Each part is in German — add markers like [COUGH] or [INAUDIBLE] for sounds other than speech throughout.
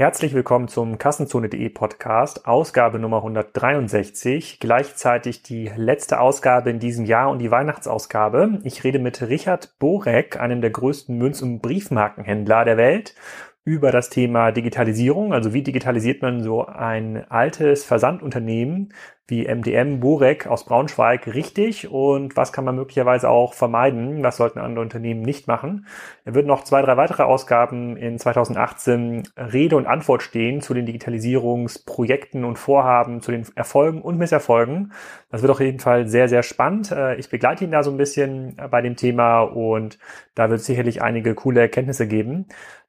Herzlich willkommen zum Kassenzone.de Podcast, Ausgabe Nummer 163, gleichzeitig die letzte Ausgabe in diesem Jahr und die Weihnachtsausgabe. Ich rede mit Richard Borek, einem der größten Münz- und Briefmarkenhändler der Welt über das Thema Digitalisierung, also wie digitalisiert man so ein altes Versandunternehmen wie MDM Burek aus Braunschweig richtig und was kann man möglicherweise auch vermeiden, was sollten andere Unternehmen nicht machen. Er wird noch zwei, drei weitere Ausgaben in 2018 Rede und Antwort stehen zu den Digitalisierungsprojekten und Vorhaben, zu den Erfolgen und Misserfolgen. Das wird auf jeden Fall sehr, sehr spannend. Äh, ich begleite ihn da so ein bisschen bei dem Thema und da wird es sicherlich einige coole Erkenntnisse geben.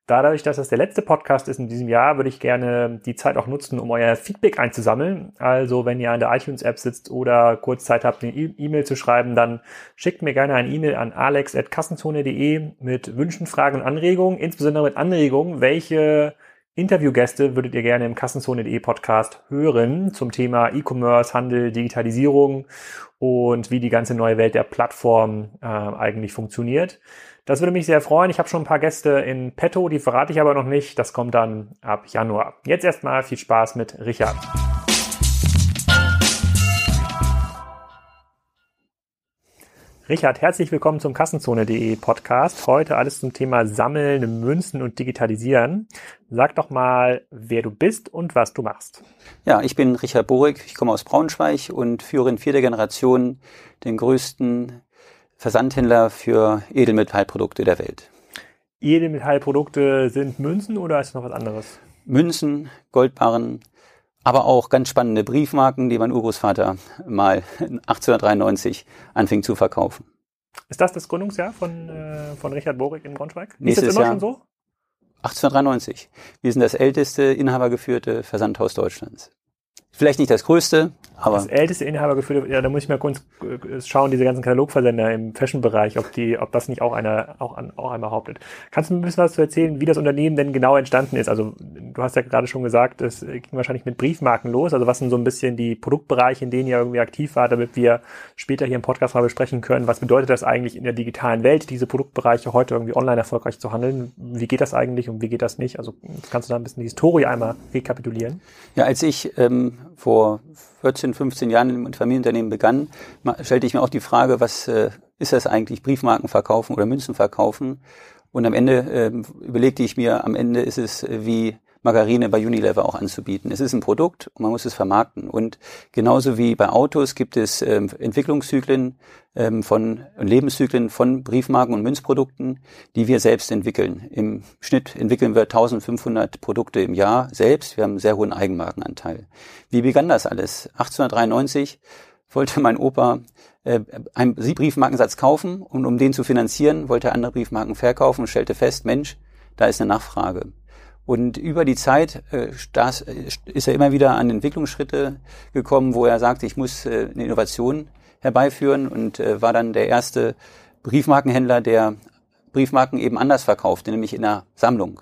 Dadurch, dass das der letzte Podcast ist in diesem Jahr, würde ich gerne die Zeit auch nutzen, um euer Feedback einzusammeln. Also wenn ihr an der iTunes-App sitzt oder kurz Zeit habt, eine e- E-Mail zu schreiben, dann schickt mir gerne eine E-Mail an alex.kassenzone.de mit Wünschen, Fragen und Anregungen, insbesondere mit Anregungen, welche Interviewgäste würdet ihr gerne im Kassenzone.de Podcast hören zum Thema E-Commerce, Handel, Digitalisierung und wie die ganze neue Welt der Plattform äh, eigentlich funktioniert. Das würde mich sehr freuen. Ich habe schon ein paar Gäste in petto, die verrate ich aber noch nicht. Das kommt dann ab Januar. Jetzt erstmal viel Spaß mit Richard. Richard, herzlich willkommen zum Kassenzone.de Podcast. Heute alles zum Thema Sammeln, Münzen und Digitalisieren. Sag doch mal, wer du bist und was du machst. Ja, ich bin Richard Borik, ich komme aus Braunschweig und führe in vierter Generation den größten Versandhändler für Edelmetallprodukte der Welt. Edelmetallprodukte sind Münzen oder ist noch was anderes? Münzen, Goldbarren, aber auch ganz spannende Briefmarken, die mein Urgroßvater mal 1893 anfing zu verkaufen. Ist das das Gründungsjahr von, äh, von Richard Borik in Braunschweig? Nächstes ist das immer Jahr, schon so? 1893. Wir sind das älteste inhabergeführte Versandhaus Deutschlands. Vielleicht nicht das größte, aber. Das älteste Inhabergefühl, ja, da muss ich mal kurz äh, schauen, diese ganzen Katalogversender im Fashion-Bereich, ob die, ob das nicht auch einer, auch, an, auch einmal behauptet. Kannst du mir ein bisschen was zu erzählen, wie das Unternehmen denn genau entstanden ist? Also, du hast ja gerade schon gesagt, es ging wahrscheinlich mit Briefmarken los. Also, was sind so ein bisschen die Produktbereiche, in denen ihr irgendwie aktiv war, damit wir später hier im Podcast mal besprechen können, was bedeutet das eigentlich in der digitalen Welt, diese Produktbereiche heute irgendwie online erfolgreich zu handeln? Wie geht das eigentlich und wie geht das nicht? Also, kannst du da ein bisschen die Historie einmal rekapitulieren? Ja, als ich ähm, vor 14, 15 Jahren im Familienunternehmen begann, stellte ich mir auch die Frage, was äh, ist das eigentlich, Briefmarken verkaufen oder Münzen verkaufen? Und am Ende äh, überlegte ich mir, am Ende ist es äh, wie Margarine bei Unilever auch anzubieten. Es ist ein Produkt und man muss es vermarkten. Und genauso wie bei Autos gibt es ähm, Entwicklungszyklen ähm, von Lebenszyklen von Briefmarken und Münzprodukten, die wir selbst entwickeln. Im Schnitt entwickeln wir 1500 Produkte im Jahr selbst. Wir haben einen sehr hohen Eigenmarkenanteil. Wie begann das alles? 1893 wollte mein Opa äh, einen Briefmarkensatz kaufen und um den zu finanzieren, wollte er andere Briefmarken verkaufen und stellte fest, Mensch, da ist eine Nachfrage. Und über die Zeit äh, das, äh, ist er immer wieder an Entwicklungsschritte gekommen, wo er sagte, ich muss äh, eine Innovation herbeiführen und war dann der erste Briefmarkenhändler, der Briefmarken eben anders verkaufte, nämlich in einer Sammlung.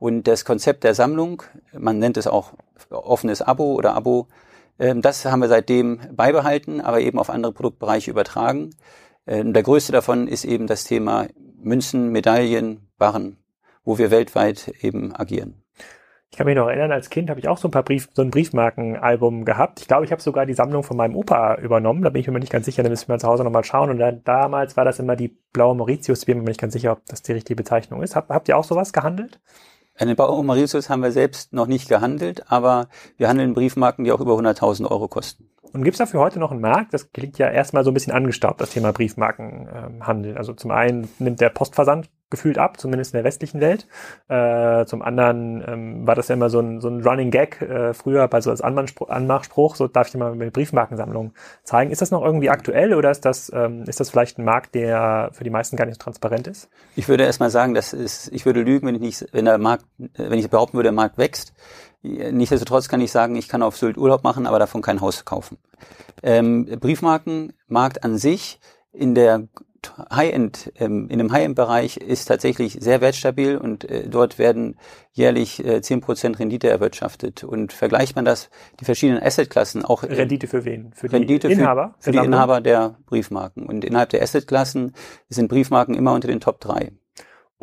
Und das Konzept der Sammlung, man nennt es auch offenes Abo oder Abo, äh, das haben wir seitdem beibehalten, aber eben auf andere Produktbereiche übertragen. Äh, der größte davon ist eben das Thema Münzen, Medaillen, Barren wo wir weltweit eben agieren. Ich kann mich noch erinnern, als Kind habe ich auch so ein paar Brief, so ein Briefmarkenalbum gehabt. Ich glaube, ich habe sogar die Sammlung von meinem Opa übernommen. Da bin ich mir nicht ganz sicher, da müssen wir zu Hause nochmal schauen. Und dann, damals war das immer die blaue Mauritius. Bin mir nicht ganz sicher, ob das die richtige Bezeichnung ist. Hab, habt ihr auch sowas gehandelt? Eine blaue Mauritius haben wir selbst noch nicht gehandelt, aber wir handeln Briefmarken, die auch über 100.000 Euro kosten. Und gibt es dafür heute noch einen Markt? Das klingt ja erstmal so ein bisschen angestaubt, das Thema Briefmarkenhandel. Ähm, also zum einen nimmt der Postversand gefühlt ab, zumindest in der westlichen Welt. Äh, zum anderen ähm, war das ja immer so ein, so ein Running Gag äh, früher bei so als Anmachspruch, so darf ich dir mal eine Briefmarkensammlung zeigen. Ist das noch irgendwie aktuell oder ist das, ähm, ist das vielleicht ein Markt, der für die meisten gar nicht so transparent ist? Ich würde erstmal sagen, das ist, ich würde lügen, wenn ich nicht, wenn der Markt, wenn ich behaupten würde, der Markt wächst. Nichtsdestotrotz kann ich sagen, ich kann auf Sylt Urlaub machen, aber davon kein Haus kaufen. Ähm, Briefmarkenmarkt an sich in der High-End, ähm, in dem High-End-Bereich ist tatsächlich sehr wertstabil und äh, dort werden jährlich äh, 10% Rendite erwirtschaftet. Und vergleicht man das, die verschiedenen Assetklassen auch. Rendite für wen? Für die Rendite Inhaber? Für, für die Inhaber der Briefmarken. Und innerhalb der Assetklassen sind Briefmarken immer unter den Top 3.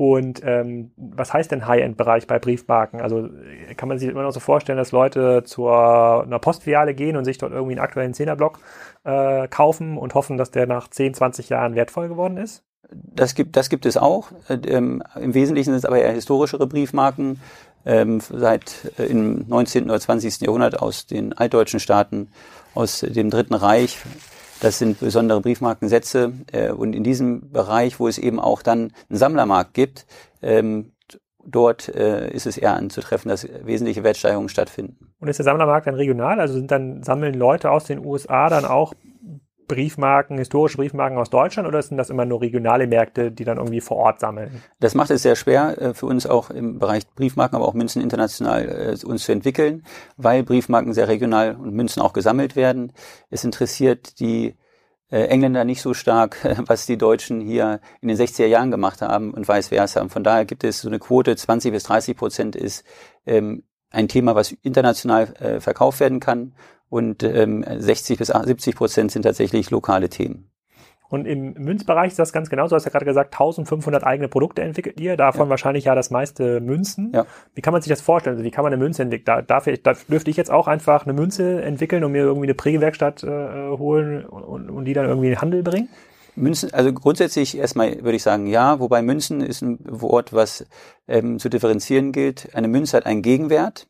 Und ähm, was heißt denn High-End-Bereich bei Briefmarken? Also kann man sich immer noch so vorstellen, dass Leute zur einer Postfiliale gehen und sich dort irgendwie einen aktuellen Zehnerblock äh, kaufen und hoffen, dass der nach 10, 20 Jahren wertvoll geworden ist? Das gibt, das gibt es auch. Ähm, Im Wesentlichen sind es aber eher historischere Briefmarken, ähm, seit äh, im 19. oder 20. Jahrhundert aus den altdeutschen Staaten, aus dem Dritten Reich. Das sind besondere Briefmarkensätze. Äh, und in diesem Bereich, wo es eben auch dann einen Sammlermarkt gibt, ähm, dort äh, ist es eher anzutreffen, dass wesentliche Wertsteigerungen stattfinden. Und ist der Sammlermarkt dann regional? Also sind dann sammeln Leute aus den USA dann auch Briefmarken, historische Briefmarken aus Deutschland oder sind das immer nur regionale Märkte, die dann irgendwie vor Ort sammeln? Das macht es sehr schwer äh, für uns auch im Bereich Briefmarken, aber auch Münzen international äh, uns zu entwickeln, weil Briefmarken sehr regional und Münzen auch gesammelt werden. Es interessiert die äh, Engländer nicht so stark, [LAUGHS] was die Deutschen hier in den 60er Jahren gemacht haben und vice versa. Von daher gibt es so eine Quote, 20 bis 30 Prozent ist ähm, ein Thema, was international verkauft werden kann und ähm, 60 bis 70 Prozent sind tatsächlich lokale Themen. Und im Münzbereich ist das ganz genau. Du hast ja gerade gesagt, 1500 eigene Produkte entwickelt ihr, davon ja. wahrscheinlich ja das meiste Münzen. Ja. Wie kann man sich das vorstellen? Also wie kann man eine Münze entwickeln? Da, darf ich, da dürfte ich jetzt auch einfach eine Münze entwickeln und mir irgendwie eine Prägewerkstatt äh, holen und, und die dann irgendwie in den Handel bringen? Münzen, also grundsätzlich erstmal würde ich sagen ja, wobei Münzen ist ein Wort, was ähm, zu differenzieren gilt. Eine Münze hat einen Gegenwert,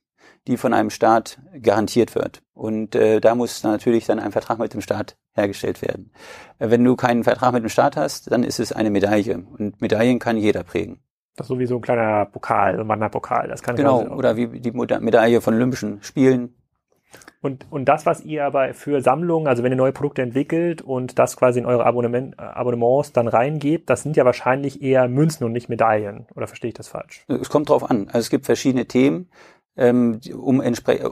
die von einem Staat garantiert wird. Und äh, da muss natürlich dann ein Vertrag mit dem Staat hergestellt werden. Äh, wenn du keinen Vertrag mit dem Staat hast, dann ist es eine Medaille. Und Medaillen kann jeder prägen. Das ist sowieso ein kleiner Pokal, ein Wanderpokal. Das kann genau, oder wie die Medaille von Olympischen Spielen. Und, und das, was ihr aber für Sammlungen, also wenn ihr neue Produkte entwickelt und das quasi in eure Abonnement, äh, Abonnements dann reingebt, das sind ja wahrscheinlich eher Münzen und nicht Medaillen. Oder verstehe ich das falsch? Es kommt drauf an. Also es gibt verschiedene Themen ähm, um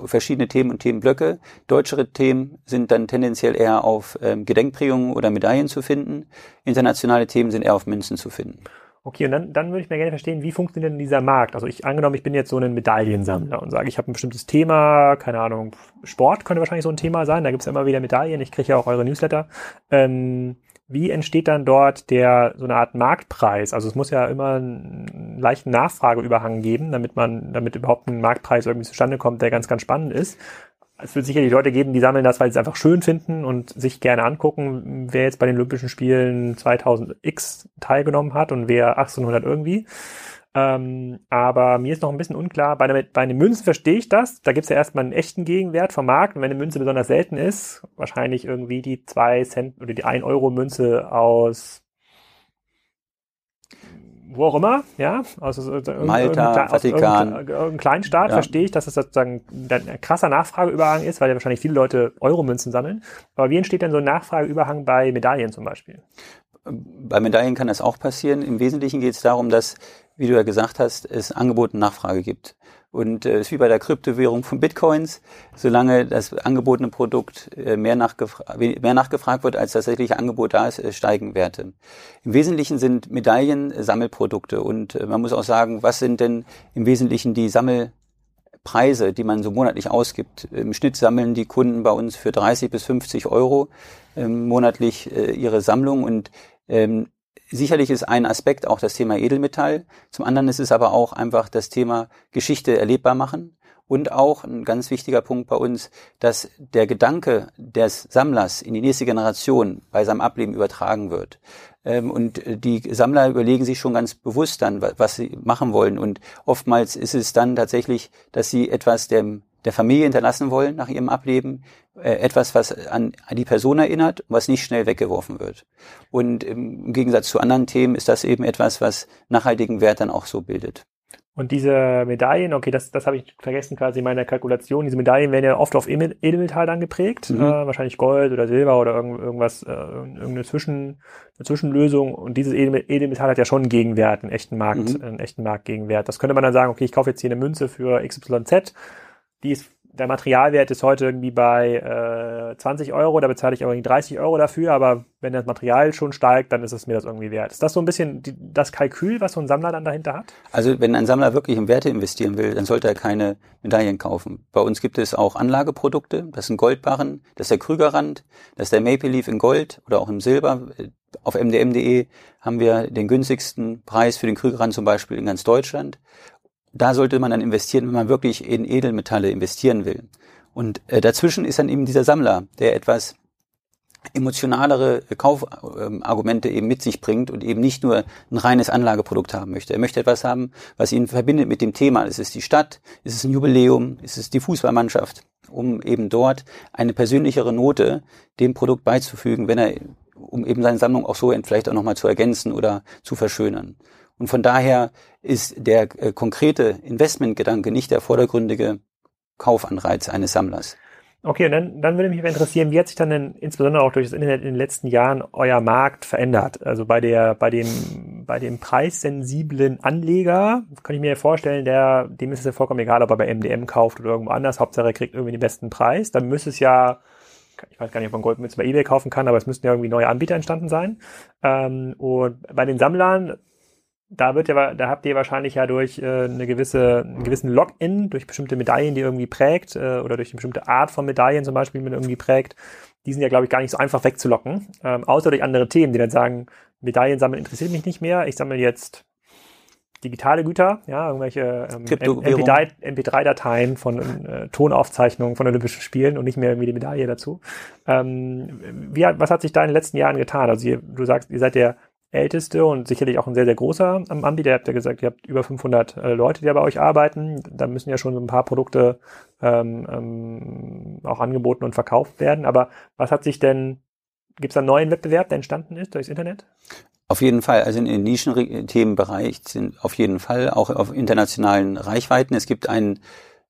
verschiedene Themen und Themenblöcke. Deutschere Themen sind dann tendenziell eher auf ähm, Gedenkprägungen oder Medaillen zu finden. Internationale Themen sind eher auf Münzen zu finden. Okay, und dann, dann würde ich mir gerne verstehen, wie funktioniert denn dieser Markt? Also ich angenommen, ich bin jetzt so ein Medaillensammler und sage, ich habe ein bestimmtes Thema, keine Ahnung, Sport könnte wahrscheinlich so ein Thema sein, da gibt es ja immer wieder Medaillen, ich kriege ja auch eure Newsletter. Ähm, wie entsteht dann dort der so eine Art Marktpreis? Also es muss ja immer einen leichten Nachfrageüberhang geben, damit man, damit überhaupt ein Marktpreis irgendwie zustande kommt, der ganz, ganz spannend ist. Es wird sicherlich Leute geben, die sammeln das, weil sie es einfach schön finden und sich gerne angucken, wer jetzt bei den Olympischen Spielen 2000X teilgenommen hat und wer 1800 irgendwie. Ähm, aber mir ist noch ein bisschen unklar, bei, einer, bei einem Münzen verstehe ich das. Da gibt es ja erstmal einen echten Gegenwert vom Markt. Und wenn eine Münze besonders selten ist, wahrscheinlich irgendwie die 2 Cent oder die 1 Euro Münze aus wo auch immer, ja, aus Malta, Vatikan, irgendeinem kleinen Staat, ja. verstehe ich, dass es sozusagen ein krasser Nachfrageüberhang ist, weil ja wahrscheinlich viele Leute Euro-Münzen sammeln. Aber wie entsteht denn so ein Nachfrageüberhang bei Medaillen zum Beispiel? Bei Medaillen kann das auch passieren. Im Wesentlichen geht es darum, dass wie du ja gesagt hast, es Angebot und Nachfrage gibt. Und es äh, ist wie bei der Kryptowährung von Bitcoins, solange das angebotene Produkt äh, mehr, nachgefra mehr nachgefragt wird, als tatsächlich Angebot da ist, äh, steigen Werte. Im Wesentlichen sind Medaillen äh, Sammelprodukte und äh, man muss auch sagen, was sind denn im Wesentlichen die Sammelpreise, die man so monatlich ausgibt. Im Schnitt sammeln die Kunden bei uns für 30 bis 50 Euro ähm, monatlich äh, ihre Sammlung und ähm, Sicherlich ist ein Aspekt auch das Thema Edelmetall. Zum anderen ist es aber auch einfach das Thema Geschichte erlebbar machen. Und auch ein ganz wichtiger Punkt bei uns, dass der Gedanke des Sammlers in die nächste Generation bei seinem Ableben übertragen wird. Ähm, und die Sammler überlegen sich schon ganz bewusst dann, was sie machen wollen. Und oftmals ist es dann tatsächlich, dass sie etwas dem der Familie hinterlassen wollen nach ihrem Ableben, äh, etwas, was an, die Person erinnert, was nicht schnell weggeworfen wird. Und im Gegensatz zu anderen Themen ist das eben etwas, was nachhaltigen Wert dann auch so bildet. Und diese Medaillen, okay, das, das habe ich vergessen quasi in meiner Kalkulation. Diese Medaillen werden ja oft auf Edelmetall dann geprägt, mhm. äh, wahrscheinlich Gold oder Silber oder irgend, irgendwas, äh, irgendeine Zwischen, Zwischenlösung. Und dieses Edelmetall hat ja schon einen Gegenwert, einen echten Markt, mhm. einen echten Marktgegenwert. Das könnte man dann sagen, okay, ich kaufe jetzt hier eine Münze für XYZ die ist der Materialwert ist heute irgendwie bei äh, 20 Euro, da bezahle ich irgendwie 30 Euro dafür, aber wenn das Material schon steigt, dann ist es mir das irgendwie wert. Ist das so ein bisschen die, das Kalkül, was so ein Sammler dann dahinter hat? Also wenn ein Sammler wirklich in Werte investieren will, dann sollte er keine Medaillen kaufen. Bei uns gibt es auch Anlageprodukte, das sind Goldbarren, das ist der Krügerrand, das ist der Maple Leaf in Gold oder auch im Silber. Auf mdm.de haben wir den günstigsten Preis für den Krügerrand zum Beispiel in ganz Deutschland da sollte man dann investieren, wenn man wirklich in Edelmetalle investieren will. Und äh, dazwischen ist dann eben dieser Sammler, der etwas emotionalere Kaufargumente eben mit sich bringt und eben nicht nur ein reines Anlageprodukt haben möchte. Er möchte etwas haben, was ihn verbindet mit dem Thema. Ist es die Stadt? Ist es ein Jubiläum? Ist es die Fußballmannschaft? Um eben dort eine persönlichere Note dem Produkt beizufügen, wenn er, um eben seine Sammlung auch so vielleicht auch nochmal zu ergänzen oder zu verschönern. Und von daher ist der äh, konkrete Investmentgedanke nicht der vordergründige Kaufanreiz eines Sammlers. Okay, und dann, dann würde mich interessieren, wie hat sich dann denn insbesondere auch durch das Internet in den letzten Jahren euer Markt verändert? Also bei der, bei dem, bei dem preissensiblen Anleger kann ich mir vorstellen, der, dem ist es ja vollkommen egal, ob er bei MDM kauft oder irgendwo anders. Hauptsache er kriegt irgendwie den besten Preis. Dann müsste es ja, ich weiß gar nicht, ob man Goldmünzen bei eBay kaufen kann, aber es müssten ja irgendwie neue Anbieter entstanden sein. Ähm, und bei den Sammlern da wird ja, da habt ihr wahrscheinlich ja durch äh, eine gewisse, einen gewissen Login, durch bestimmte Medaillen, die irgendwie prägt, äh, oder durch eine bestimmte Art von Medaillen zum Beispiel, die man irgendwie prägt, die sind ja, glaube ich, gar nicht so einfach wegzulocken, ähm, außer durch andere Themen, die dann sagen, Medaillen sammeln interessiert mich nicht mehr, ich sammle jetzt digitale Güter, ja, irgendwelche ähm, MP3-Dateien von äh, Tonaufzeichnungen von Olympischen Spielen und nicht mehr irgendwie die Medaille dazu. Ähm, wie, was hat sich da in den letzten Jahren getan? Also ihr, du sagst, ihr seid der älteste und sicherlich auch ein sehr, sehr großer Anbieter. Ihr habt ja gesagt, ihr habt über 500 äh, Leute, die da bei euch arbeiten. Da müssen ja schon ein paar Produkte ähm, ähm, auch angeboten und verkauft werden. Aber was hat sich denn, gibt es da einen neuen Wettbewerb, der entstanden ist durchs Internet? Auf jeden Fall, also in den Nischenthemenbereich sind auf jeden Fall auch auf internationalen Reichweiten. Es gibt ein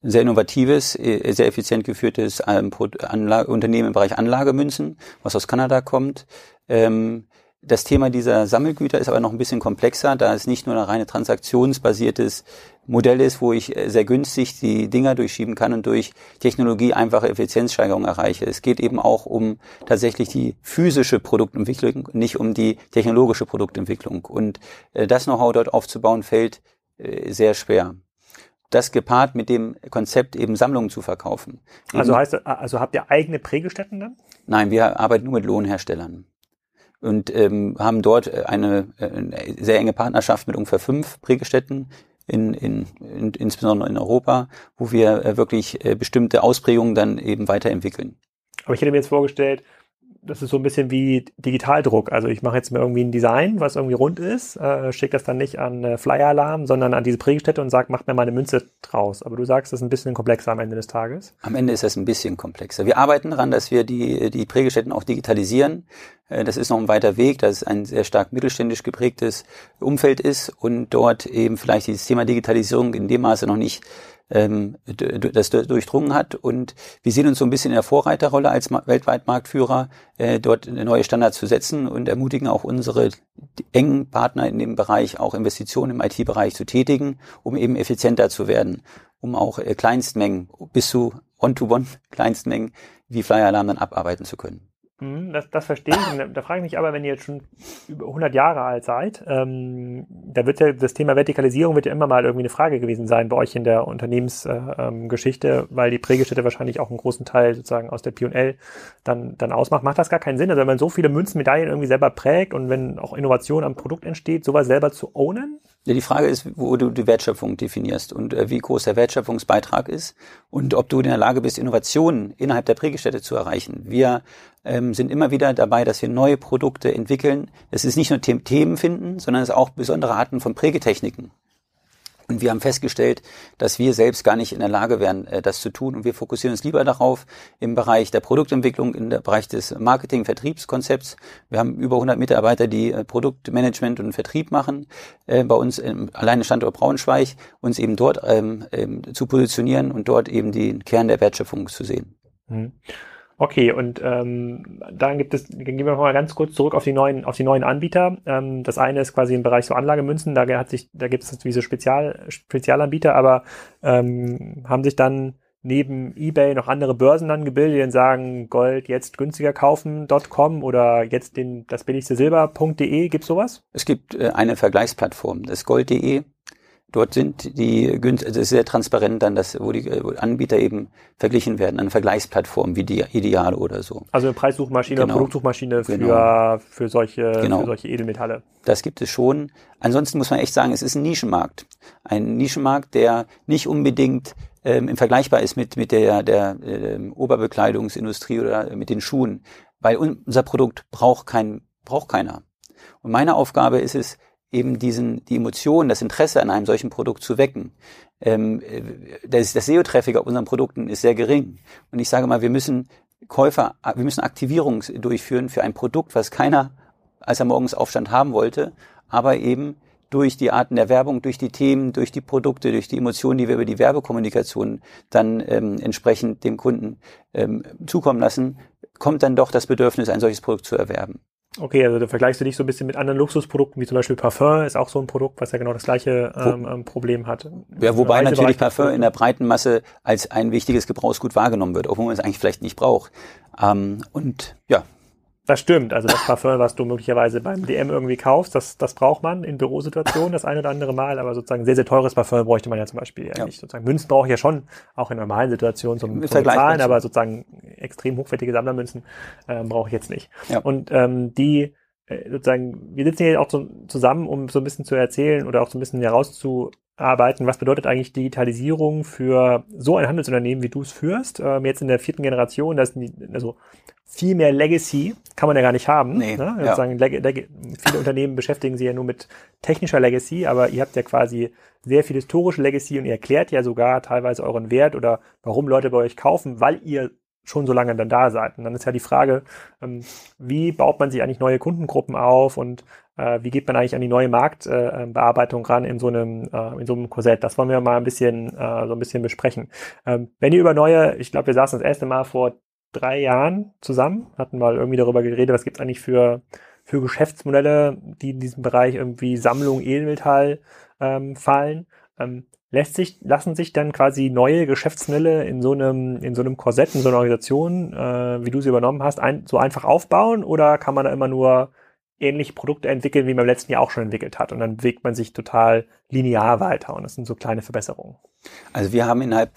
sehr innovatives, äh, sehr effizient geführtes ähm, Unternehmen im Bereich Anlagemünzen, was aus Kanada kommt. Ähm, das Thema dieser Sammelgüter ist aber noch ein bisschen komplexer, da es nicht nur ein reine transaktionsbasiertes Modell ist, wo ich äh, sehr günstig die Dinger durchschieben kann und durch Technologie einfache Effizienzsteigerung erreiche. Es geht eben auch um tatsächlich die physische Produktentwicklung, nicht um die technologische Produktentwicklung. Und äh, das Know-how dort aufzubauen, fällt äh, sehr schwer das gepaart mit dem Konzept eben Sammlungen zu verkaufen. Also heißt, also habt ihr eigene Prägestätten dann? Nein, wir arbeiten nur mit Lohnherstellern und ähm, haben dort äh, eine, eine äh, sehr enge Partnerschaft mit ungefähr fünf Prägestätten in, in, in, insbesondere in Europa, wo wir äh, wirklich äh, bestimmte Ausprägungen dann eben weiterentwickeln. Aber ich hätte mir jetzt vorgestellt, das ist so ein bisschen wie Digitaldruck. Also ich mache jetzt mir irgendwie ein Design, was irgendwie rund ist, äh, schicke das dann nicht an äh, Flyer-Alarm, sondern an diese Prägestätte und sage, macht mir mal eine Münze draus. Aber du sagst, das ist ein bisschen komplexer am Ende des Tages. Am Ende ist das ein bisschen komplexer. Wir arbeiten daran, dass wir die, die Prägestätten auch digitalisieren. Äh, das ist noch ein weiter Weg, dass es ein sehr stark mittelständisch geprägtes Umfeld ist und dort eben vielleicht dieses Thema Digitalisierung in dem Maße noch nicht ähm, das durchdrungen hat. Und wir sehen uns so ein bisschen in der Vorreiterrolle als weltweit Marktführer, äh, dort neue Standards zu setzen und ermutigen auch unsere engen Partner in dem Bereich auch Investitionen im IT-Bereich zu tätigen, um eben effizienter zu werden, um auch äh, Kleinstmengen bis zu One-to-One [LAUGHS] Kleinstmengen wie Flyer Alarm dann abarbeiten zu können. Mhm, das, das verstehe ich. Und da frage ich mich aber, wenn ihr jetzt schon über 100 Jahre alt seid, ähm, da wird ja das Thema Vertikalisierung wird ja immer mal irgendwie eine Frage gewesen sein bei euch in der Unternehmensgeschichte, äh, ähm, weil die Prägestätte wahrscheinlich auch einen großen Teil sozusagen aus der P&L dann, dann ausmacht. Macht das gar keinen Sinn? Also wenn man so viele Münzenmedaillen irgendwie selber prägt und wenn auch Innovation am Produkt entsteht, sowas selber zu ownen? Die Frage ist, wo du die Wertschöpfung definierst und äh, wie groß der Wertschöpfungsbeitrag ist und ob du in der Lage bist, Innovationen innerhalb der Prägestätte zu erreichen. Wir ähm, sind immer wieder dabei, dass wir neue Produkte entwickeln. Es ist nicht nur Themen finden, sondern es ist auch besondere Arten von Prägetechniken. Und wir haben festgestellt, dass wir selbst gar nicht in der Lage wären, äh, das zu tun. Und wir fokussieren uns lieber darauf im Bereich der Produktentwicklung, im Bereich des Marketing-Vertriebskonzepts. Wir haben über 100 Mitarbeiter, die äh, Produktmanagement und Vertrieb machen, äh, bei uns im alleine Standort Braunschweig, uns eben dort ähm, ähm, zu positionieren und dort eben den Kern der Wertschöpfung zu sehen. Mhm. Okay, und ähm, dann gibt es, gehen wir mal ganz kurz zurück auf die neuen, auf die neuen Anbieter. Ähm, das eine ist quasi im Bereich so Anlagemünzen, da hat sich, da gibt es diese Spezial, Spezialanbieter, aber ähm, haben sich dann neben eBay noch andere Börsen dann gebildet, die sagen, Gold jetzt günstiger kaufen.com oder jetzt den, das billigste Silber.de, gibt's sowas? Es gibt äh, eine Vergleichsplattform, das Gold.de. Dort sind die also es ist sehr transparent dann, dass, wo die Anbieter eben verglichen werden, eine Vergleichsplattform wie die Ideale oder so. Also eine Preissuchmaschine genau. Produktsuchmaschine für, genau. für, solche, genau. für solche Edelmetalle. Das gibt es schon. Ansonsten muss man echt sagen, es ist ein Nischenmarkt. Ein Nischenmarkt, der nicht unbedingt ähm, vergleichbar ist mit, mit der, der äh, Oberbekleidungsindustrie oder mit den Schuhen. Weil unser Produkt braucht kein, braucht keiner. Und meine Aufgabe ist es, eben diesen, die Emotion, das Interesse an einem solchen Produkt zu wecken. Ähm, das, das SEO-Traffic auf unseren Produkten ist sehr gering. Und ich sage mal, wir müssen Käufer, wir müssen Aktivierung durchführen für ein Produkt, was keiner, als er morgens Aufstand haben wollte, aber eben durch die Arten der Werbung, durch die Themen, durch die Produkte, durch die Emotionen, die wir über die Werbekommunikation dann ähm, entsprechend dem Kunden ähm, zukommen lassen, kommt dann doch das Bedürfnis, ein solches Produkt zu erwerben. Okay, also da vergleichst du dich so ein bisschen mit anderen Luxusprodukten, wie zum Beispiel Parfum, ist auch so ein Produkt, was ja genau das gleiche ähm, ähm Problem hat. Ja, wobei natürlich Parfum in der breiten Masse als ein wichtiges Gebrauchsgut wahrgenommen wird, obwohl man es eigentlich vielleicht nicht braucht. Ähm, und ja, das stimmt. Also das Parfum, was du möglicherweise beim DM irgendwie kaufst, das, das braucht man in Bürosituationen das ein oder andere Mal. Aber sozusagen sehr, sehr teures Parfum bräuchte man ja zum Beispiel ja. nicht. Sozusagen Münzen brauche ich ja schon, auch in normalen Situationen zum, zum Zahlen, aber sozusagen extrem hochwertige Sammlermünzen ähm, brauche ich jetzt nicht. Ja. Und ähm, die äh, sozusagen, wir sitzen hier auch so, zusammen, um so ein bisschen zu erzählen oder auch so ein bisschen herauszuarbeiten, was bedeutet eigentlich Digitalisierung für so ein Handelsunternehmen, wie du es führst, ähm, jetzt in der vierten Generation, das also viel mehr Legacy kann man ja gar nicht haben. Nee, ne? ja. sagen, viele Unternehmen beschäftigen sich ja nur mit technischer Legacy, aber ihr habt ja quasi sehr viel historische Legacy und ihr erklärt ja sogar teilweise euren Wert oder warum Leute bei euch kaufen, weil ihr schon so lange dann da seid. Und dann ist ja die Frage, ähm, wie baut man sich eigentlich neue Kundengruppen auf und äh, wie geht man eigentlich an die neue Marktbearbeitung ran in so einem äh, in so einem Korsett? Das wollen wir mal ein bisschen äh, so ein bisschen besprechen. Ähm, wenn ihr über neue, ich glaube, wir saßen das erste Mal vor drei Jahren zusammen, hatten mal irgendwie darüber geredet, was gibt's eigentlich für, für Geschäftsmodelle, die in diesem Bereich irgendwie Sammlung Edelmetall ähm, fallen. Ähm, lässt sich, lassen sich dann quasi neue Geschäftsmodelle in so einem, in so einem Korsett, in so einer Organisation, äh, wie du sie übernommen hast, ein, so einfach aufbauen oder kann man da immer nur ähnliche Produkte entwickeln, wie man im letzten Jahr auch schon entwickelt hat und dann bewegt man sich total linear weiter und das sind so kleine Verbesserungen. Also wir haben innerhalb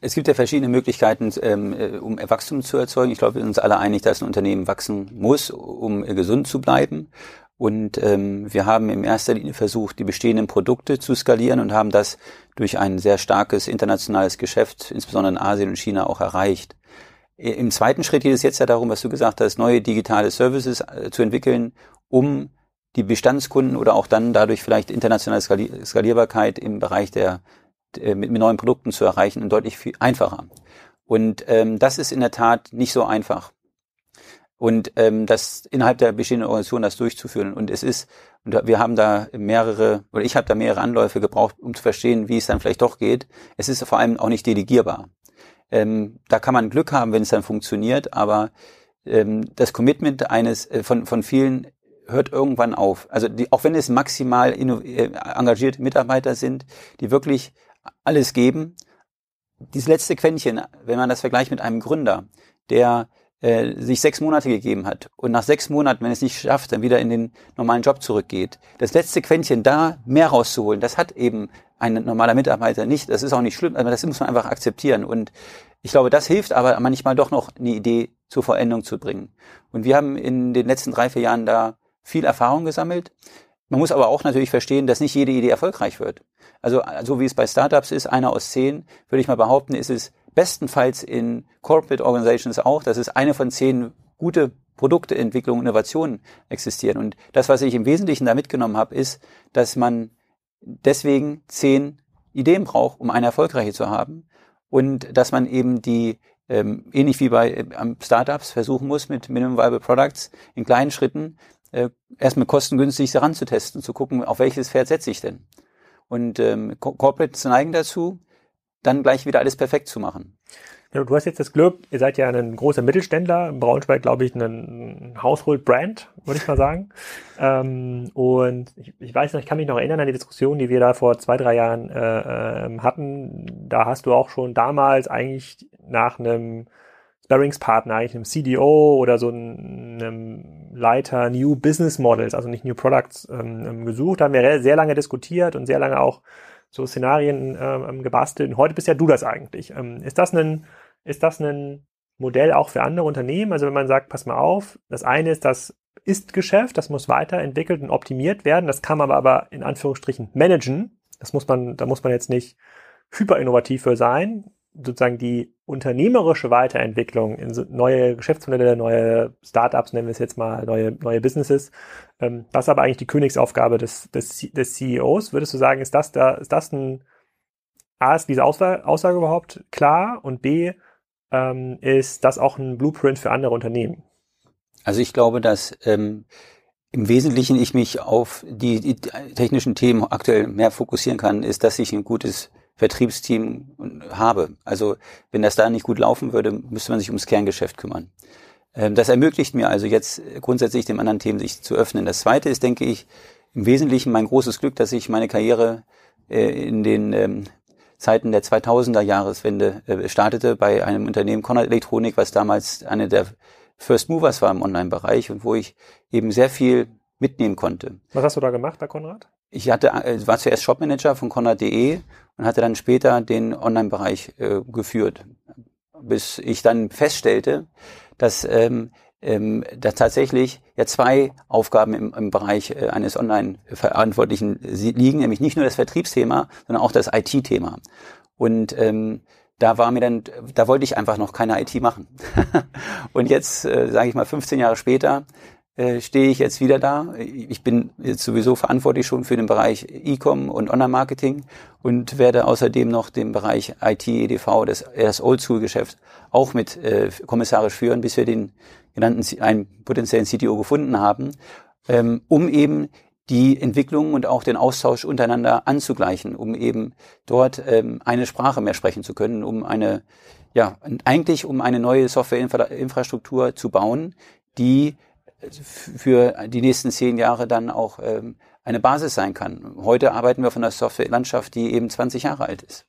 es gibt ja verschiedene Möglichkeiten, ähm, äh, um Wachstum zu erzeugen. Ich glaube, wir sind uns alle einig, dass ein Unternehmen wachsen muss, um äh, gesund zu bleiben. Und ähm, wir haben in erster Linie versucht, die bestehenden Produkte zu skalieren und haben das durch ein sehr starkes internationales Geschäft, insbesondere in Asien und China, auch erreicht. Im zweiten Schritt geht es jetzt ja darum, was du gesagt hast, neue digitale Services äh, zu entwickeln, um die Bestandskunden oder auch dann dadurch vielleicht internationale Skalierbarkeit im Bereich der äh, mit neuen Produkten zu erreichen und deutlich viel einfacher. Und ähm, das ist in der Tat nicht so einfach. Und ähm, das innerhalb der bestehenden Organisation das durchzuführen. Und es ist, und wir haben da mehrere, oder ich habe da mehrere Anläufe gebraucht, um zu verstehen, wie es dann vielleicht doch geht. Es ist vor allem auch nicht delegierbar. Ähm, da kann man Glück haben, wenn es dann funktioniert, aber ähm, das Commitment eines äh, von, von vielen hört irgendwann auf. Also die, auch wenn es maximal äh, engagierte Mitarbeiter sind, die wirklich alles geben. Dieses letzte Quäntchen, wenn man das vergleicht mit einem Gründer, der äh, sich sechs Monate gegeben hat und nach sechs Monaten, wenn es nicht schafft, dann wieder in den normalen Job zurückgeht. Das letzte Quäntchen, da mehr rauszuholen, das hat eben ein normaler Mitarbeiter nicht. Das ist auch nicht schlimm, aber das muss man einfach akzeptieren. Und ich glaube, das hilft aber manchmal doch noch eine Idee zur Vollendung zu bringen. Und wir haben in den letzten drei, vier Jahren da viel Erfahrung gesammelt. Man muss aber auch natürlich verstehen, dass nicht jede Idee erfolgreich wird. Also so wie es bei Startups ist, einer aus zehn, würde ich mal behaupten, ist es bestenfalls in Corporate Organizations auch, dass es eine von zehn gute Produkte, Entwicklung, Innovationen existieren. Und das, was ich im Wesentlichen da mitgenommen habe, ist, dass man deswegen zehn Ideen braucht, um eine erfolgreiche zu haben. Und dass man eben die, ähm, ähnlich wie bei äh, Startups, versuchen muss, mit Minimum Viable Products in kleinen Schritten äh, erstmal kostengünstig heranzutesten, zu gucken, auf welches Pferd setze ich denn. Und ähm, Corporates neigen dazu, dann gleich wieder alles perfekt zu machen. du hast jetzt das Glück, ihr seid ja ein großer Mittelständler, Braunschweig, glaube ich, ein Household-Brand, würde ich mal sagen. [LAUGHS] ähm, und ich, ich, weiß noch, ich kann mich noch erinnern an die Diskussion, die wir da vor zwei, drei Jahren äh, äh, hatten. Da hast du auch schon damals eigentlich nach einem Sparringspartner, eigentlich einem CDO oder so einem Leiter New Business Models, also nicht New Products, ähm, ähm gesucht. Da haben wir sehr lange diskutiert und sehr lange auch so Szenarien ähm, gebastelt. Und heute bist ja du das eigentlich. Ähm, ist das ein, ist das ein Modell auch für andere Unternehmen? Also wenn man sagt, pass mal auf, das eine ist das Ist-Geschäft, das muss weiterentwickelt und optimiert werden. Das kann man aber in Anführungsstrichen managen. Das muss man, da muss man jetzt nicht hyper innovativ für sein sozusagen die unternehmerische Weiterentwicklung in neue Geschäftsmodelle, neue Startups, nennen wir es jetzt mal, neue, neue Businesses, ähm, das ist aber eigentlich die Königsaufgabe des, des, des CEOs. Würdest du sagen, ist das da, ist das ein, A, ist diese Aussage, Aussage überhaupt klar und B, ähm, ist das auch ein Blueprint für andere Unternehmen? Also ich glaube, dass ähm, im Wesentlichen ich mich auf die, die technischen Themen aktuell mehr fokussieren kann, ist, dass ich ein gutes Vertriebsteam habe. Also wenn das da nicht gut laufen würde, müsste man sich ums Kerngeschäft kümmern. Ähm, das ermöglicht mir also jetzt grundsätzlich dem anderen Themen sich zu öffnen. Das zweite ist, denke ich, im Wesentlichen mein großes Glück, dass ich meine Karriere äh, in den ähm, Zeiten der 2000er Jahreswende äh, startete bei einem Unternehmen Conrad Elektronik, was damals eine der First Movers war im Online-Bereich und wo ich eben sehr viel mitnehmen konnte. Was hast du da gemacht bei Konrad? Ich hatte, äh, war zuerst Shopmanager von Konrad.de und hatte dann später den Online-Bereich äh, geführt, bis ich dann feststellte, dass ähm, ähm, da tatsächlich ja zwei Aufgaben im, im Bereich äh, eines Online-Verantwortlichen liegen, nämlich nicht nur das Vertriebsthema, sondern auch das IT-Thema. Und ähm, da war mir dann, da wollte ich einfach noch keine IT machen. [LAUGHS] und jetzt, äh, sage ich mal, 15 Jahre später, äh, stehe ich jetzt wieder da. Ich bin jetzt sowieso verantwortlich schon für den Bereich E-Com und Online-Marketing und werde außerdem noch den Bereich IT, EDV, das, das Oldschool-Geschäft auch mit äh, kommissarisch führen, bis wir den genannten einen potenziellen CTO gefunden haben, ähm, um eben die Entwicklung und auch den Austausch untereinander anzugleichen, um eben dort ähm, eine Sprache mehr sprechen zu können, um eine, ja, eigentlich um eine neue Softwareinfrastruktur zu bauen, die für die nächsten zehn Jahre dann auch ähm, eine Basis sein kann. Heute arbeiten wir von einer Softwarelandschaft, die eben 20 Jahre alt ist.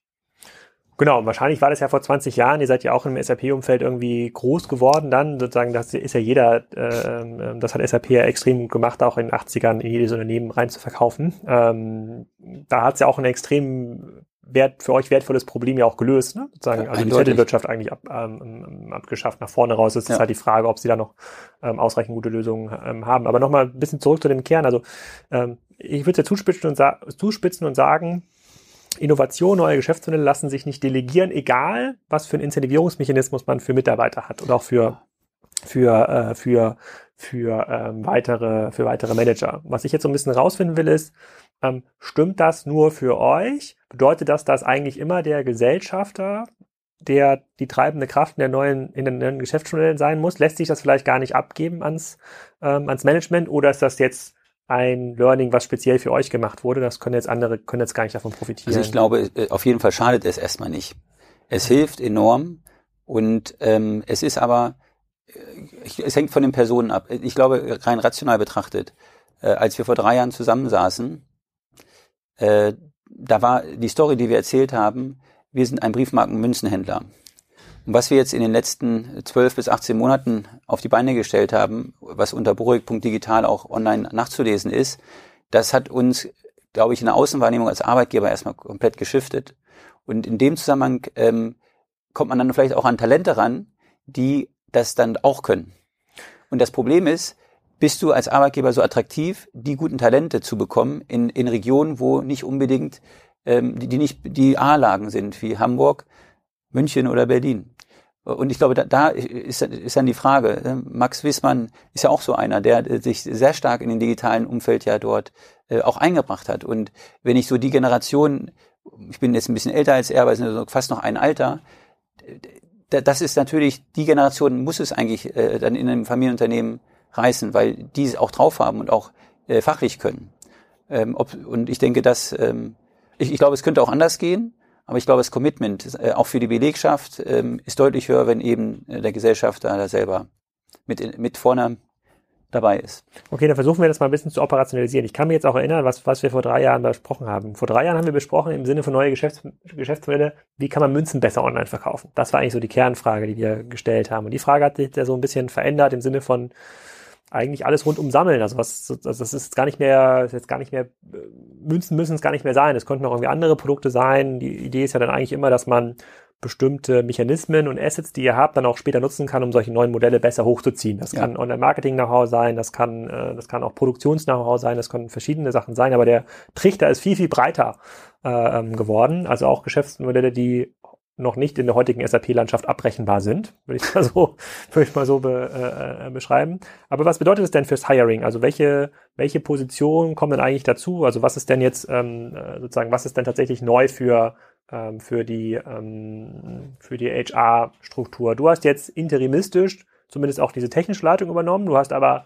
Genau, wahrscheinlich war das ja vor 20 Jahren, ihr seid ja auch im SAP-Umfeld irgendwie groß geworden dann, sozusagen, das ist ja jeder, äh, das hat SAP ja extrem gut gemacht, auch in den 80ern in jedes Unternehmen rein zu verkaufen. Ähm, da hat es ja auch einen extrem wert, für euch wertvolles Problem ja auch gelöst, ne? Sozusagen, ja, also die Zettelwirtschaft eigentlich ab, ähm, abgeschafft. Nach vorne raus ist ja. halt die Frage, ob sie da noch ähm, ausreichend gute Lösungen ähm, haben. Aber nochmal ein bisschen zurück zu dem Kern. Also ähm, ich würde ja zuspitzen und, zuspitzen und sagen, Innovation, neue Geschäftsmodelle lassen sich nicht delegieren, egal was für einen Incentivierungsmechanismus man für Mitarbeiter hat oder auch für für äh, für für ähm, weitere für weitere Manager. Was ich jetzt so ein bisschen rausfinden will ist, ähm, stimmt das nur für euch? Bedeutet das, dass eigentlich immer der Gesellschafter, der die treibende Kraft in der neuen, in den neuen Geschäftsmodellen sein muss? Lässt sich das vielleicht gar nicht abgeben ans, ähm, ans Management oder ist das jetzt ein Learning, was speziell für euch gemacht wurde? Das können jetzt andere, können jetzt gar nicht davon profitieren. Also ich glaube, äh, auf jeden Fall schadet es erstmal nicht. Es hilft enorm und ähm, es ist aber, äh, es hängt von den Personen ab. Ich glaube, rein rational betrachtet, äh, als wir vor drei Jahren zusammensaßen, äh, da war die Story, die wir erzählt haben, wir sind ein Briefmarken-Münzenhändler. Und was wir jetzt in den letzten 12 bis 18 Monaten auf die Beine gestellt haben, was unter burig.digital auch online nachzulesen ist, das hat uns, glaube ich, in der Außenwahrnehmung als Arbeitgeber erstmal komplett geschiftet. Und in dem Zusammenhang ähm, kommt man dann vielleicht auch an Talente ran, die das dann auch können. Und das Problem ist, bist du als Arbeitgeber so attraktiv, die guten Talente zu bekommen in, in Regionen, wo nicht unbedingt ähm, die, die nicht die A-Lagen sind, wie Hamburg, München oder Berlin. Und ich glaube, da, da ist, ist dann die Frage, äh, Max Wissmann ist ja auch so einer, der sich sehr stark in den digitalen Umfeld ja dort äh, auch eingebracht hat. Und wenn ich so die Generation, ich bin jetzt ein bisschen älter als er, aber sind fast noch ein Alter, das ist natürlich, die Generation muss es eigentlich äh, dann in einem Familienunternehmen reißen, weil die es auch drauf haben und auch äh, fachlich können. Ähm, ob, und ich denke, dass ähm, ich, ich glaube, es könnte auch anders gehen, Aber ich glaube, das Commitment, äh, auch für die Belegschaft, ähm, ist deutlich höher, wenn eben äh, der Gesellschafter da selber mit, mit vorne dabei ist. Okay, dann versuchen wir das mal ein bisschen zu operationalisieren. Ich kann mich jetzt auch erinnern, was, was wir vor drei Jahren besprochen haben. Vor drei Jahren haben wir besprochen im Sinne von neue Geschäfts Geschäftsmodelle, wie kann man Münzen besser online verkaufen? Das war eigentlich so die Kernfrage, die wir gestellt haben. Und die Frage hat sich ja so ein bisschen verändert im Sinne von eigentlich alles rund um Sammeln. Also was, also das ist gar nicht mehr, ist jetzt gar nicht mehr, Münzen müssen es gar nicht mehr sein. Es könnten auch irgendwie andere Produkte sein. Die Idee ist ja dann eigentlich immer, dass man bestimmte Mechanismen und Assets, die ihr habt, dann auch später nutzen kann, um solche neuen Modelle besser hochzuziehen. Das ja. kann Online-Marketing-Know-how sein, das kann, äh, das kann auch Produktions-Know-how sein, das können verschiedene Sachen sein, aber der Trichter ist viel, viel breiter äh, ähm, geworden. Also auch Geschäftsmodelle, die noch nicht in der heutigen SAP-Landschaft abbrechenbar sind, würde ich [LAUGHS] mal so, würde ich mal so be, äh, äh, beschreiben. Aber was bedeutet es denn fürs Hiring? Also welche, welche Positionen kommen denn eigentlich dazu? Also was ist denn jetzt ähm, äh, sozusagen, was ist denn tatsächlich neu für ähm, für die, ähm, für die HR-Struktur. Du hast jetzt interimistisch zumindest auch diese technische Leitung übernommen. Du hast aber,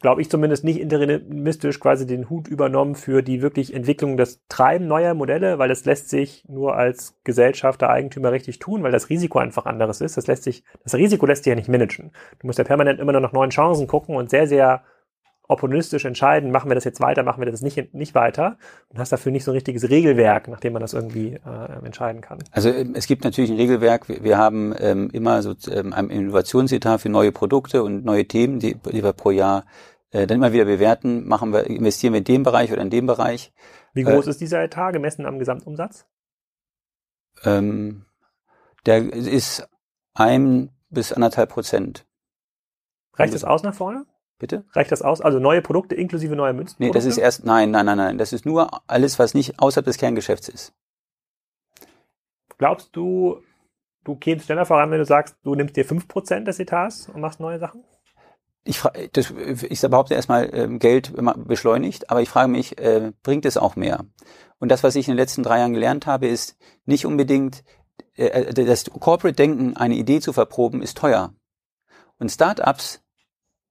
glaube ich zumindest, nicht interimistisch quasi den Hut übernommen für die wirklich Entwicklung des Treiben neuer Modelle, weil das lässt sich nur als Gesellschafter, Eigentümer richtig tun, weil das Risiko einfach anderes ist. Das lässt sich, das Risiko lässt sich ja nicht managen. Du musst ja permanent immer nur nach neuen Chancen gucken und sehr, sehr opportunistisch entscheiden, machen wir das jetzt weiter, machen wir das nicht, nicht weiter und hast dafür nicht so ein richtiges Regelwerk, nach dem man das irgendwie äh, entscheiden kann. Also ähm, es gibt natürlich ein Regelwerk. Wir, wir haben ähm, immer so ähm, ein Innovationsetat für neue Produkte und neue Themen, die, die wir pro Jahr äh, dann immer wieder bewerten. Machen wir, investieren wir in dem Bereich oder in dem Bereich. Wie groß äh, ist dieser Etat gemessen am Gesamtumsatz? Ähm, der ist ein bis anderthalb Prozent. Reicht das aus nach vorne? Bitte? Reicht das aus? Also neue Produkte inklusive neue Münzen? Nee, das ist erst, nein, nein, nein, nein. Das ist nur alles, was nicht außerhalb des Kerngeschäfts ist. Glaubst du, du kämst schneller voran, wenn du sagst, du nimmst dir fünf Prozent des Etats und machst neue Sachen? Ich, das, ich behaupte erstmal, ähm, Geld beschleunigt, aber ich frage mich, äh, bringt es auch mehr? Und das, was ich in den letzten drei Jahren gelernt habe, ist nicht unbedingt, äh, äh das Corporate-Denken, eine Idee zu verproben, ist teuer. Und Startups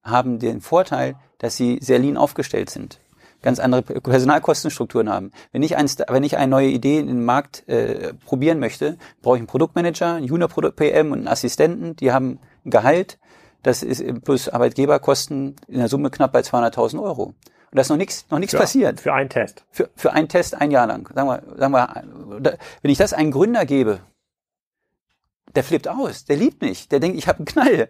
haben den Vorteil, dass sie sehr lean aufgestellt sind ganz andere Personalkostenstrukturen haben. Wenn ich, ein, wenn ich eine neue Idee in den Markt äh, probieren möchte, brauche ich einen Produktmanager, einen Junior-PM und einen Assistenten, die haben ein Gehalt, das ist plus Arbeitgeberkosten in der Summe knapp bei 200.000 Euro. Und da ist noch nichts noch nichts passiert. Für einen Test. Für, für einen Test ein Jahr lang. Sagen wir, sagen wir, wenn ich das einem Gründer gebe, der flippt aus, der liebt mich, der denkt, ich habe einen Knall.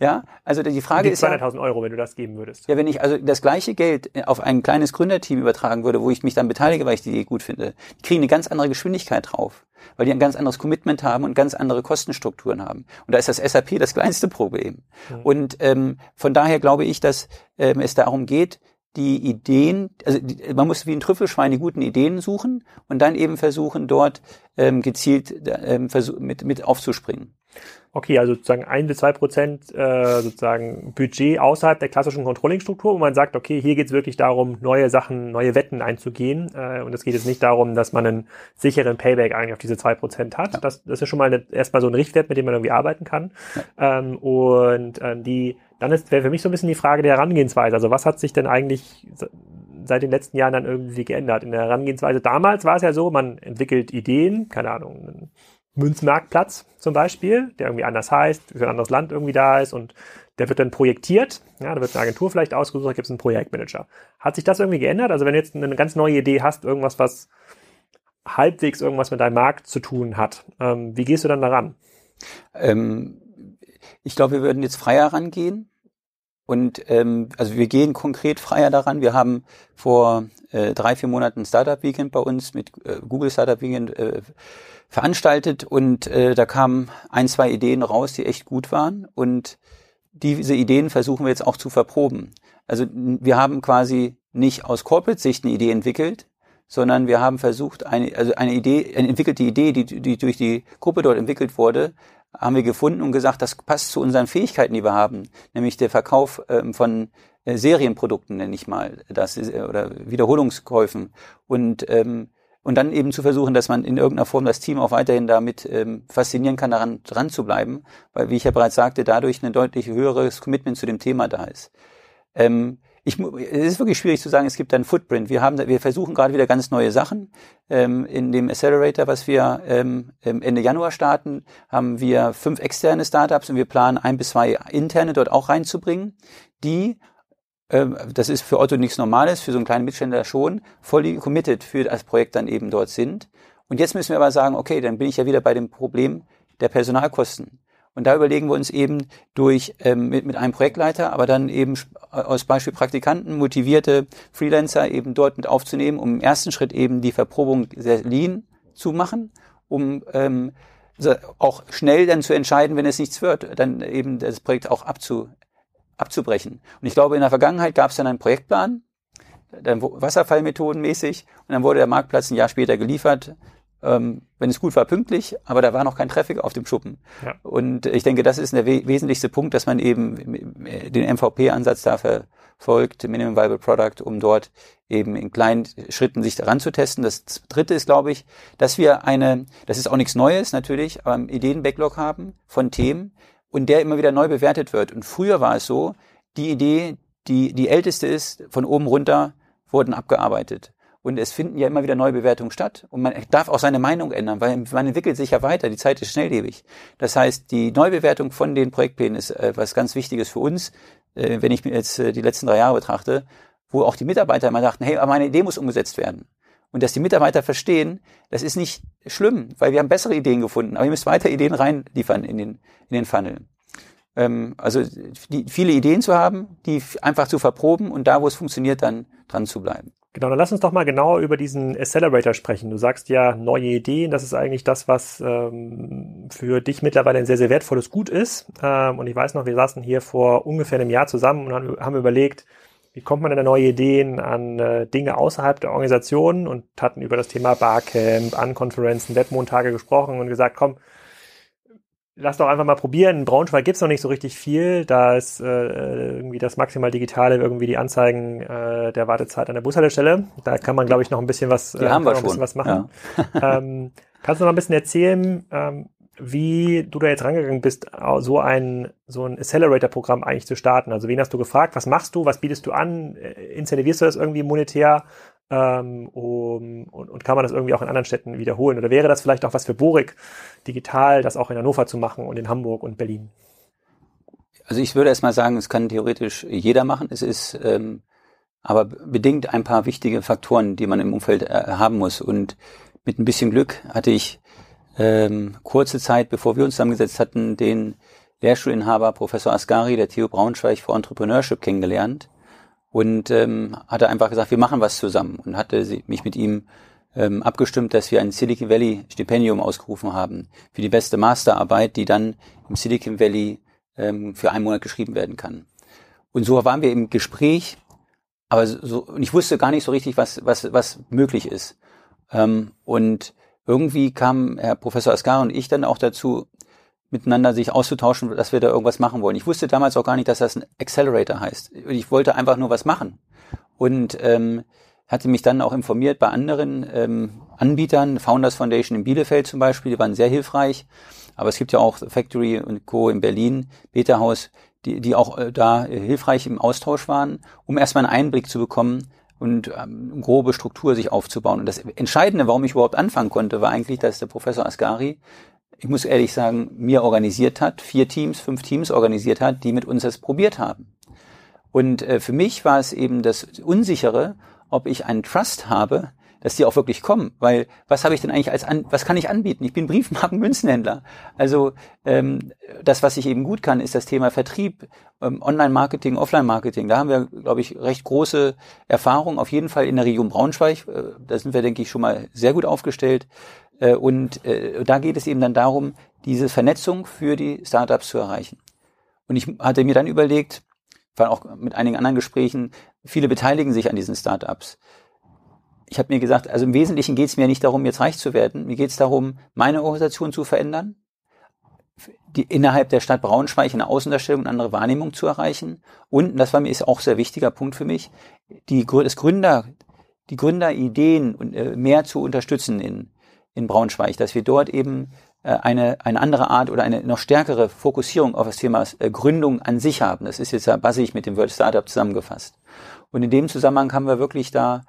Ja, also die Frage die ist 200.000 ja, Euro, wenn du das geben würdest. Ja, wenn ich also das gleiche Geld auf ein kleines Gründerteam übertragen würde, wo ich mich dann beteilige, weil ich die Idee gut finde, die kriegen eine ganz andere Geschwindigkeit drauf, weil die ein ganz anderes Commitment haben und ganz andere Kostenstrukturen haben. Und da ist das SAP das kleinste Problem. Mhm. Und ähm, von daher glaube ich, dass ähm, es darum geht, die Ideen, also die, man muss wie ein Trüffelschwein die guten Ideen suchen und dann eben versuchen, dort ähm, gezielt ähm, versuch, mit, mit aufzuspringen. Okay, also sozusagen ein bis zwei Prozent äh, sozusagen Budget außerhalb der klassischen Controlling-Struktur, wo man sagt, okay, hier geht es wirklich darum, neue Sachen, neue Wetten einzugehen. Äh, und es geht jetzt nicht darum, dass man einen sicheren Payback eigentlich auf diese zwei Prozent hat. Ja. Das, das ist schon mal eine, erstmal so ein Richtwert, mit dem man irgendwie arbeiten kann. Ja. Ähm, und äh, die, dann ist wäre für mich so ein bisschen die Frage der Herangehensweise. Also was hat sich denn eigentlich seit den letzten Jahren dann irgendwie geändert? In der Herangehensweise damals war es ja so, man entwickelt Ideen, keine Ahnung, Münzmarktplatz zum Beispiel, der irgendwie anders heißt, für ein anderes Land irgendwie da ist und der wird dann projektiert. Ja, da wird eine Agentur vielleicht ausgesucht, da gibt es einen Projektmanager. Hat sich das irgendwie geändert? Also wenn du jetzt eine ganz neue Idee hast, irgendwas, was halbwegs irgendwas mit deinem Markt zu tun hat, ähm, wie gehst du dann daran? Ähm, ich glaube, wir würden jetzt freier rangehen. Und ähm, also wir gehen konkret freier daran. Wir haben vor äh, drei, vier Monaten Startup Weekend bei uns mit äh, Google Startup Weekend äh, veranstaltet und äh, da kamen ein, zwei Ideen raus, die echt gut waren und diese Ideen versuchen wir jetzt auch zu verproben. Also wir haben quasi nicht aus Corporate-Sicht eine Idee entwickelt, sondern wir haben versucht, eine, also eine Idee, eine entwickelte Idee, die, die durch die Gruppe dort entwickelt wurde, haben wir gefunden und gesagt, das passt zu unseren Fähigkeiten, die wir haben, nämlich der Verkauf ähm, von äh, Serienprodukten, nenne ich mal, das ist, äh, oder Wiederholungskäufen. Und ähm, und dann eben zu versuchen, dass man in irgendeiner Form das Team auch weiterhin damit ähm, faszinieren kann, daran dran zu bleiben, weil, wie ich ja bereits sagte, dadurch ein deutlich höheres Commitment zu dem Thema da ist. Ähm, ich, es ist wirklich schwierig zu sagen, es gibt einen Footprint. Wir haben, wir versuchen gerade wieder ganz neue Sachen. Ähm, in dem Accelerator, was wir ähm, Ende Januar starten, haben wir fünf externe Startups und wir planen ein bis zwei interne dort auch reinzubringen, die ähm, das ist für Otto nichts Normales, für so einen kleinen Mittelständler schon, voll committed für das Projekt dann eben dort sind. Und jetzt müssen wir aber sagen, okay, dann bin ich ja wieder bei dem Problem der Personalkosten. Und da überlegen wir uns eben durch ähm, mit, mit einem Projektleiter, aber dann eben aus Beispiel Praktikanten, motivierte Freelancer eben dort mit aufzunehmen, um im ersten Schritt eben die Verprobung sehr lean zu machen, um ähm, auch schnell dann zu entscheiden, wenn es nichts wird, dann eben das Projekt auch abzu, abzubrechen. Und ich glaube, in der Vergangenheit gab es dann einen Projektplan, dann Wasserfallmethoden mäßig, und dann wurde der Marktplatz ein Jahr später geliefert ähm, wenn es gut war, pünktlich, aber da war noch kein Traffic auf dem Schuppen. Ja. Und ich denke, das ist der we wesentlichste Punkt, dass man eben den MVP-Ansatz da verfolgt, Minimum Viable Product, um dort eben in kleinen Schritten sich daran zu testen. Das dritte ist, glaube ich, dass wir eine, das ist auch nichts Neues natürlich, aber einen Ideen-Backlog haben von Themen und der immer wieder neu bewertet wird. Und früher war es so, die Idee, die die älteste ist, von oben runter wurden abgearbeitet. Und es finden ja immer wieder neue Bewertungen statt. Und man darf auch seine Meinung ändern, weil man entwickelt sich ja weiter. Die Zeit ist schnelllebig. Das heißt, die Neubewertung von den Projektplänen ist äh, was ganz Wichtiges für uns, äh, wenn ich mir jetzt äh, die letzten drei Jahre betrachte, wo auch die Mitarbeiter immer dachten, hey, aber meine Idee muss umgesetzt werden. Und dass die Mitarbeiter verstehen, das ist nicht schlimm, weil wir haben bessere Ideen gefunden, aber ihr müsst weiter Ideen reinliefern in den, in den Funnel. Ähm, also die, viele Ideen zu haben, die einfach zu verproben und da, wo es funktioniert, dann dran zu bleiben. Genau, dann lass uns doch mal genauer über diesen Accelerator sprechen. Du sagst ja neue Ideen, das ist eigentlich das, was ähm, für dich mittlerweile ein sehr, sehr wertvolles Gut ist. Ähm, und ich weiß noch, wir saßen hier vor ungefähr einem Jahr zusammen und haben, haben überlegt, wie kommt man denn an neue Ideen, an äh, Dinge außerhalb der Organisation und hatten über das Thema Barcamp, Unkonferenzen, Webmontage gesprochen und gesagt, komm, lass doch einfach mal probieren. In Braunschweig gibt's noch nicht so richtig viel. Da ist äh, irgendwie das maximal Digitale, irgendwie die Anzeigen äh, der Wartezeit an der Bushaltestelle. Da kann man, glaube ich, noch ein bisschen was, die äh, haben wir schon. bisschen was machen. Ja. ähm, kannst du noch ein bisschen erzählen, ähm, wie du da jetzt rangegangen bist, so ein, so ein Accelerator-Programm eigentlich zu starten? Also wen hast du gefragt? Was machst du? Was bietest du an? Äh, incentivierst du das irgendwie monetär? ähm, um, und, und kann man das irgendwie auch in anderen Städten wiederholen? Oder wäre das vielleicht auch was für Borik, digital das auch in Hannover zu machen und in Hamburg und Berlin? Also ich würde erst mal sagen, es kann theoretisch jeder machen. Es ist ähm, aber bedingt ein paar wichtige Faktoren, die man im Umfeld äh, haben muss. Und mit ein bisschen Glück hatte ich ähm, kurze Zeit, bevor wir uns zusammengesetzt hatten, den Lehrstuhlinhaber Professor Asgari der TU Braunschweig für Entrepreneurship kennengelernt und ähm, hatte einfach gesagt, wir machen was zusammen und hatte mich mit ihm ähm, abgestimmt, dass wir ein Silicon Valley Stipendium ausgerufen haben für die beste Masterarbeit, die dann im Silicon Valley ähm, für einen Monat geschrieben werden kann. Und so waren wir im Gespräch, aber so, und ich wusste gar nicht so richtig, was, was, was möglich ist. Ähm, und irgendwie kam Herr Professor Asgar und ich dann auch dazu, miteinander sich auszutauschen, dass wir da irgendwas machen wollen. Ich wusste damals auch gar nicht, dass das ein Accelerator heißt. Ich wollte einfach nur was machen. Und ähm, hatte mich dann auch informiert bei anderen ähm, Anbietern, Founders Foundation in Bielefeld zum Beispiel, die waren sehr hilfreich. Aber es gibt ja auch Factory und Co. in Berlin, Beta House, die, die auch äh, da äh, hilfreich im Austausch waren, um erstmal einen Einblick zu bekommen und ähm, grobe Struktur sich aufzubauen. Und das Entscheidende, warum ich überhaupt anfangen konnte, war eigentlich, dass der Professor Asgari ich muss ehrlich sagen, mir organisiert hat, vier Teams, fünf Teams organisiert hat, die mit uns das probiert haben. Und äh, für mich war es eben das Unsichere, ob ich einen Trust habe, dass die auch wirklich kommen. Weil was habe ich denn eigentlich als an, was kann ich anbieten? Ich bin Briefmarken Münzenhändler. Also ähm, das, was ich eben gut kann, ist das Thema Vertrieb, ähm, Online-Marketing, Offline-Marketing. Da haben wir, glaube ich, recht große Erfahrung. Auf jeden Fall in der Region Braunschweig. Äh, da sind wir, denke ich, schon mal sehr gut aufgestellt. Äh, und äh, da geht es eben dann darum, diese Vernetzung für die Startups zu erreichen. Und ich hatte mir dann überlegt, war auch mit einigen anderen Gesprächen, viele beteiligen sich an diesen Startups. Ich habe mir gesagt, also im Wesentlichen geht es mir nicht darum, jetzt reich zu werden. Mir geht es darum, meine Organisation zu verändern, die, innerhalb der Stadt Braunschweig eine Außendarstellung und andere Wahrnehmung zu erreichen. Und, das war mir ist auch sehr wichtiger Punkt für mich, die, das Gründer, die Gründerideen und, äh, mehr zu unterstützen in, in Braunschweig, dass wir dort eben äh, eine, eine andere Art oder eine noch stärkere Fokussierung auf das Thema äh, Gründung an sich haben. Das ist jetzt ja bassig mit dem World Startup zusammengefasst. Und in dem Zusammenhang haben wir wirklich da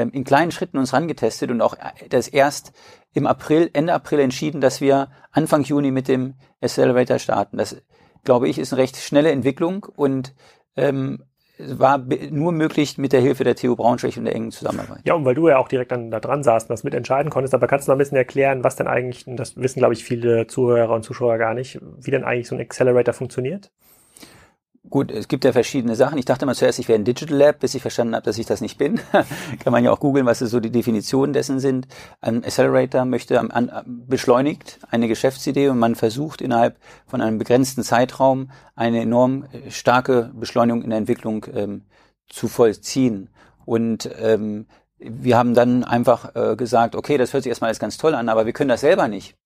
in kleinen Schritten uns rangetestet und auch äh, das erst im April, Ende April entschieden, dass wir Anfang Juni mit dem Accelerator starten. Das, glaube ich, ist eine recht schnelle Entwicklung und ähm, war nur möglich mit der Hilfe der TU Braunschweig und der engen Zusammenarbeit. Ja, und weil du ja auch direkt dann da dran saßt und das mitentscheiden konntest, aber kannst du noch ein bisschen erklären, was denn eigentlich, das wissen, glaube ich, viele Zuhörer und Zuschauer gar nicht, wie denn eigentlich so ein Accelerator funktioniert? Gut, es gibt ja verschiedene Sachen. Ich dachte mal zuerst, ich wäre ein Digital Lab, bis ich verstanden habe, dass ich das nicht bin. [LAUGHS] Kann man ja auch googeln, was so die Definitionen dessen sind. Ein Accelerator möchte an, an, beschleunigt eine Geschäftsidee und man versucht innerhalb von einem begrenzten Zeitraum eine enorm äh, starke Beschleunigung in der Entwicklung ähm, zu vollziehen. Und ähm, wir haben dann einfach äh, gesagt, okay, das hört sich erstmal alles ganz toll an, aber wir können das selber nicht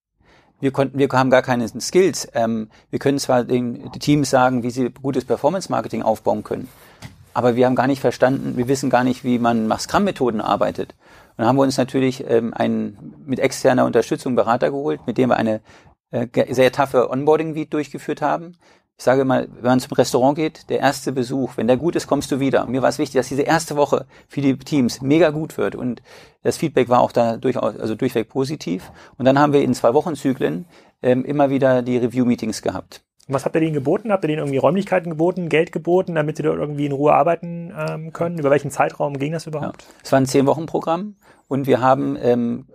wir konnten, wir haben gar keine Skills. Ähm, wir können zwar den Teams sagen, wie sie gutes Performance-Marketing aufbauen können, aber wir haben gar nicht verstanden, wir wissen gar nicht, wie man nach Scrum-Methoden arbeitet. Und dann haben wir uns natürlich ähm, einen mit externer Unterstützung Berater geholt, mit dem wir eine äh, sehr taffe Onboarding-Week durchgeführt haben, ich sage mal, wenn man zum Restaurant geht, der erste Besuch, wenn der gut ist, kommst du wieder. Mir war es wichtig, dass diese erste Woche für die Teams mega gut wird und das Feedback war auch da durchaus, also durchweg positiv. Und dann haben wir in zwei Wochenzyklen ähm, immer wieder die Review-Meetings gehabt. was habt ihr denen geboten? Habt ihr denen irgendwie Räumlichkeiten geboten, Geld geboten, damit sie dort irgendwie in Ruhe arbeiten ähm, können? Über welchen Zeitraum ging das überhaupt? Ja. Es war ein Zehn-Wochen-Programm und wir haben ähm,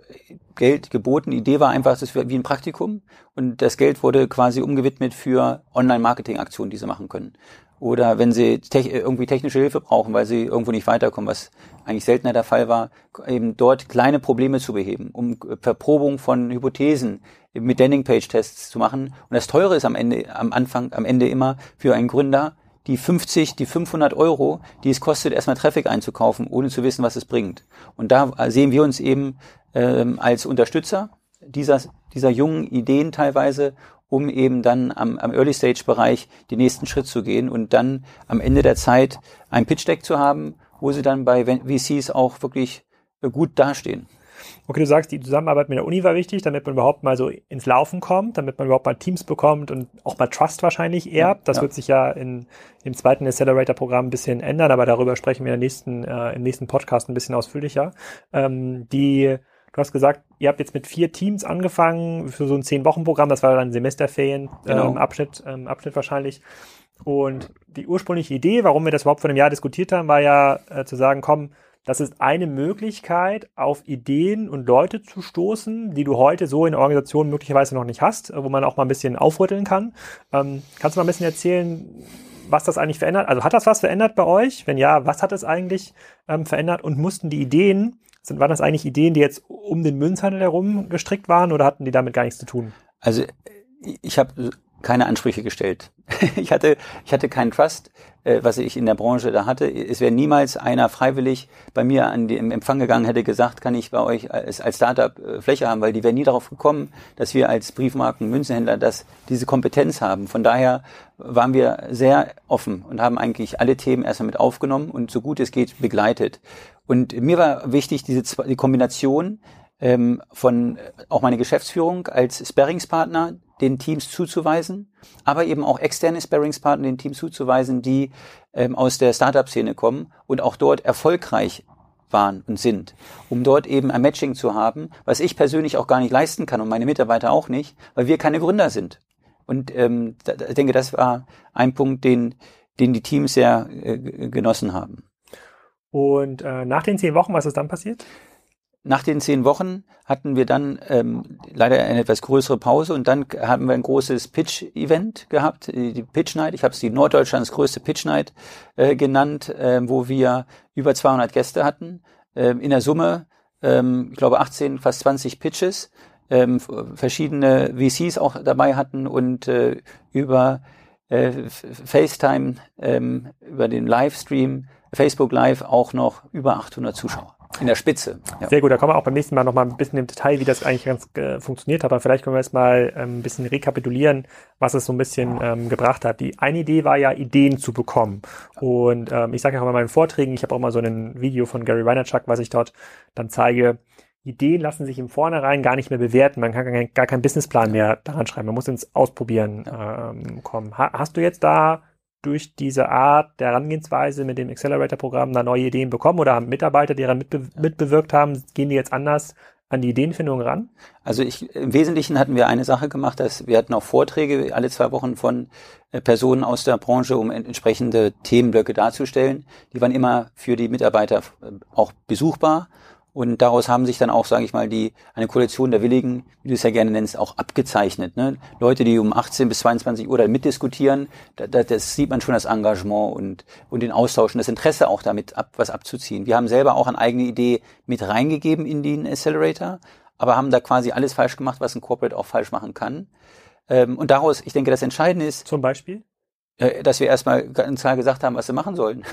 Geld geboten. Die Idee war einfach, das wäre wie ein Praktikum und das Geld wurde quasi umgewidmet für Online-Marketing-Aktionen, die sie machen können. Oder wenn sie te irgendwie technische Hilfe brauchen, weil sie irgendwo nicht weiterkommen, was eigentlich seltener der Fall war, eben dort kleine Probleme zu beheben, um Verprobung von Hypothesen mit Landing-Page-Tests zu machen. Und das Teure ist am Ende, am Anfang, am Ende immer für einen Gründer, die 50, die 500 Euro, die es kostet, erstmal Traffic einzukaufen, ohne zu wissen, was es bringt. Und da sehen wir uns eben ähm, als Unterstützer dieser, dieser jungen Ideen teilweise, um eben dann am, am Early Stage Bereich den nächsten Schritt zu gehen und dann am Ende der Zeit ein Pitch Deck zu haben, wo sie dann bei VCs auch wirklich äh, gut dastehen. Okay, du sagst, die Zusammenarbeit mit der Uni war wichtig, damit man überhaupt mal so ins Laufen kommt, damit man überhaupt mal Teams bekommt und auch mal Trust wahrscheinlich erbt. Das ja. wird sich ja in, im zweiten Accelerator-Programm ein bisschen ändern, aber darüber sprechen wir in der nächsten, äh, im nächsten Podcast ein bisschen ausführlicher. Ähm, die Du hast gesagt, ihr habt jetzt mit vier Teams angefangen für so ein Zehn-Wochen-Programm. Das war dann Semesterferien genau. ähm, Abschnitt, ähm, Abschnitt wahrscheinlich. Und die ursprüngliche Idee, warum wir das überhaupt vor einem Jahr diskutiert haben, war ja äh, zu sagen, komm, das ist eine Möglichkeit, auf Ideen und Leute zu stoßen, die du heute so in der Organisation möglicherweise noch nicht hast, wo man auch mal ein bisschen aufrütteln kann. Ähm, kannst du mal ein bisschen erzählen, was das eigentlich verändert? Also hat das was verändert bei euch? Wenn ja, was hat es eigentlich ähm, verändert? Und mussten die Ideen, sind, waren das eigentlich Ideen, die jetzt um den Münzhandel herum gestrickt waren oder hatten die damit gar nichts zu tun? Also ich habe keine Ansprüche gestellt. [LAUGHS] ich hatte, ich hatte keinen Trust, äh, was ich in der Branche da hatte. Es wäre niemals einer freiwillig bei mir an den Empfang gegangen, hätte gesagt, kann ich bei euch als, als Startup äh, Fläche haben, weil die wären nie darauf gekommen, dass wir als Briefmarken Münzenhändler das, diese Kompetenz haben. Von daher waren wir sehr offen und haben eigentlich alle Themen erstmal mit aufgenommen und so gut es geht begleitet. Und mir war wichtig, diese die Kombination ähm, von äh, auch meine Geschäftsführung als Sparringspartner den Teams zuzuweisen, aber eben auch externe Sparringspartner den Teams zuzuweisen, die ähm, aus der Startup-Szene kommen und auch dort erfolgreich waren und sind, um dort eben ein Matching zu haben, was ich persönlich auch gar nicht leisten kann und meine Mitarbeiter auch nicht, weil wir keine Gründer sind. Und ähm, da, ich denke, das war ein Punkt, den, den die Teams sehr äh, genossen haben. Und äh, nach den zehn Wochen, was ist dann passiert? Nach den zehn Wochen hatten wir dann ähm, leider eine etwas größere Pause und dann haben wir ein großes Pitch-Event gehabt, die Pitch Night. Ich habe es die Norddeutschlands größte Pitch Night äh, genannt, äh, wo wir über 200 Gäste hatten. Ähm, in der Summe, ähm, ich glaube, 18, fast 20 Pitches, ähm, verschiedene VCs auch dabei hatten und äh, über äh, FaceTime, ähm, über den Livestream, Facebook Live auch noch über 800 Zuschauer. In der Spitze. Ja. Sehr gut, da kommen wir auch beim nächsten Mal noch mal ein bisschen im Detail, wie das eigentlich ganz äh, funktioniert hat. Aber vielleicht können wir jetzt mal ähm, ein bisschen rekapitulieren, was es so ein bisschen ähm, gebracht hat. Die eine Idee war ja, Ideen zu bekommen. Und ähm, ich sage ja auch in meinen Vorträgen, ich habe auch mal so ein Video von Gary Vaynerchuk, was ich dort dann zeige, Ideen lassen sich im Vornherein gar nicht mehr bewerten. Man kann gar, gar keinen Businessplan mehr daran schreiben. Man muss ins Ausprobieren ähm, kommen. Ha hast du jetzt da durch diese Art der Herangehensweise mit dem Accelerator-Programm da neue Ideen bekommen oder haben Mitarbeiter, die daran mitbe mitbewirkt haben, gehen die jetzt anders an die Ideenfindung ran? Also ich, im Wesentlichen hatten wir eine Sache gemacht, dass wir hatten auch Vorträge alle zwei Wochen von äh, Personen aus der Branche, um entsprechende Themenblöcke darzustellen. Die waren immer für die Mitarbeiter äh, auch besuchbar und daraus haben sich dann auch, sage ich mal, die eine Koalition der Willigen, wie du es ja gerne nennst, auch abgezeichnet. Ne? Leute, die um 18 bis 22 Uhr da mitdiskutieren, da, da, das sieht man schon das Engagement und, und den Austausch und das Interesse auch damit ab, was abzuziehen. Wir haben selber auch eine eigene Idee mit reingegeben in den Accelerator, aber haben da quasi alles falsch gemacht, was ein Corporate auch falsch machen kann. Ähm, und daraus, ich denke, das Entscheidende ist. Zum Beispiel? Äh, dass wir erstmal ganz klar gesagt haben, was sie machen sollen.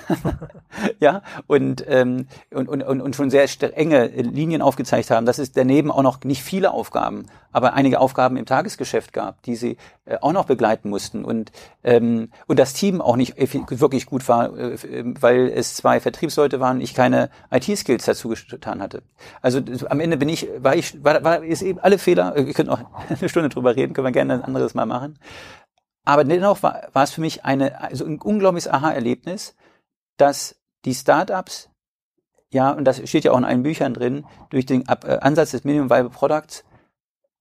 [LAUGHS] ja, und, ähm, und, und, und schon sehr enge Linien aufgezeigt haben, dass es daneben auch noch nicht viele Aufgaben, aber einige Aufgaben im Tagesgeschäft gab, die sie äh, auch noch begleiten mussten und, ähm, und das Team auch nicht wirklich gut war, äh, weil es zwei Vertriebsleute waren, ich keine IT-Skills dazu getan hatte. Also am Ende bin ich, war ich, war, war ist eben alle Fehler, wir können auch [LAUGHS] eine Stunde drüber reden, können wir gerne ein anderes Mal machen. Aber dennoch war, war es für mich eine, also ein unglaubliches Aha-Erlebnis, dass die Startups, ja, und das steht ja auch in allen Büchern drin, durch den Ab äh, Ansatz des Minimum Viable Products,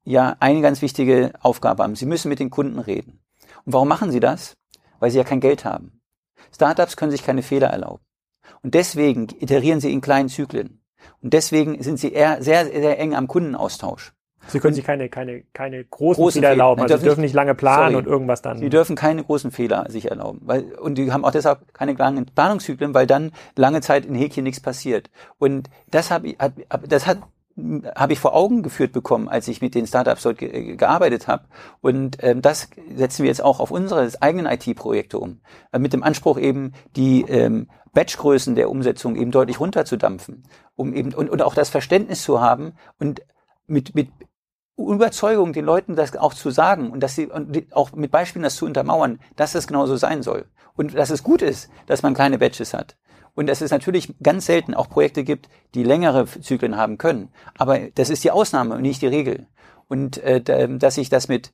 ja, eine ganz wichtige Aufgabe haben. Sie müssen mit den Kunden reden. Und warum machen sie das? Weil sie ja kein Geld haben. Startups können sich keine Fehler erlauben. Und deswegen iterieren sie in kleinen Zyklen. Und deswegen sind sie eher sehr, sehr eng am Kundenaustausch. Sie können sich keine, keine, keine großen, großen Fehler erlauben. Also sie dürfen nicht lange planen sorry, und irgendwas dann. Sie dürfen keine großen Fehler sich erlauben. Weil, und die haben auch deshalb keine langen Planungszyklen, weil dann lange Zeit in Häkchen nichts passiert. Und das habe ich, das hat habe ich vor Augen geführt bekommen, als ich mit den Startups dort ge gearbeitet habe. Und ähm, das setzen wir jetzt auch auf unsere eigenen IT-Projekte um. Äh, mit dem Anspruch eben, die ähm, Batchgrößen der Umsetzung eben deutlich runterzudampfen, um eben und, und auch das Verständnis zu haben und mit, mit Überzeugung, den Leuten das auch zu sagen und dass sie und auch mit Beispielen das zu untermauern, dass es genauso sein soll. Und dass es gut ist, dass man kleine Batches hat. Und dass es natürlich ganz selten auch Projekte gibt, die längere Zyklen haben können. Aber das ist die Ausnahme und nicht die Regel. Und äh, dass ich das mit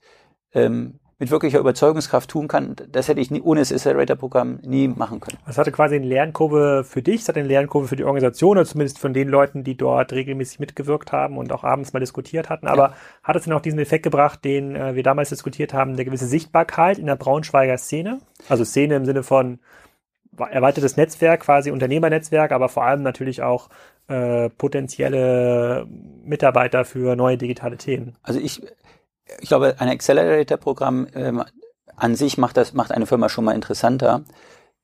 ähm, mit wirklicher Überzeugungskraft tun kann, das hätte ich nie, ohne das Accelerator-Programm nie machen können. Das hatte quasi eine Lernkurve für dich, es hatte eine Lernkurve für die Organisation, oder zumindest von den Leuten, die dort regelmäßig mitgewirkt haben und auch abends mal diskutiert hatten. Aber ja. hat es denn auch diesen Effekt gebracht, den äh, wir damals diskutiert haben, der gewisse Sichtbarkeit in der Braunschweiger Szene? Also Szene im Sinne von erweitertes Netzwerk, quasi Unternehmernetzwerk, aber vor allem natürlich auch äh, potenzielle Mitarbeiter für neue digitale Themen. Also ich ich glaube, ein Accelerator-Programm ähm, an sich macht das macht eine Firma schon mal interessanter.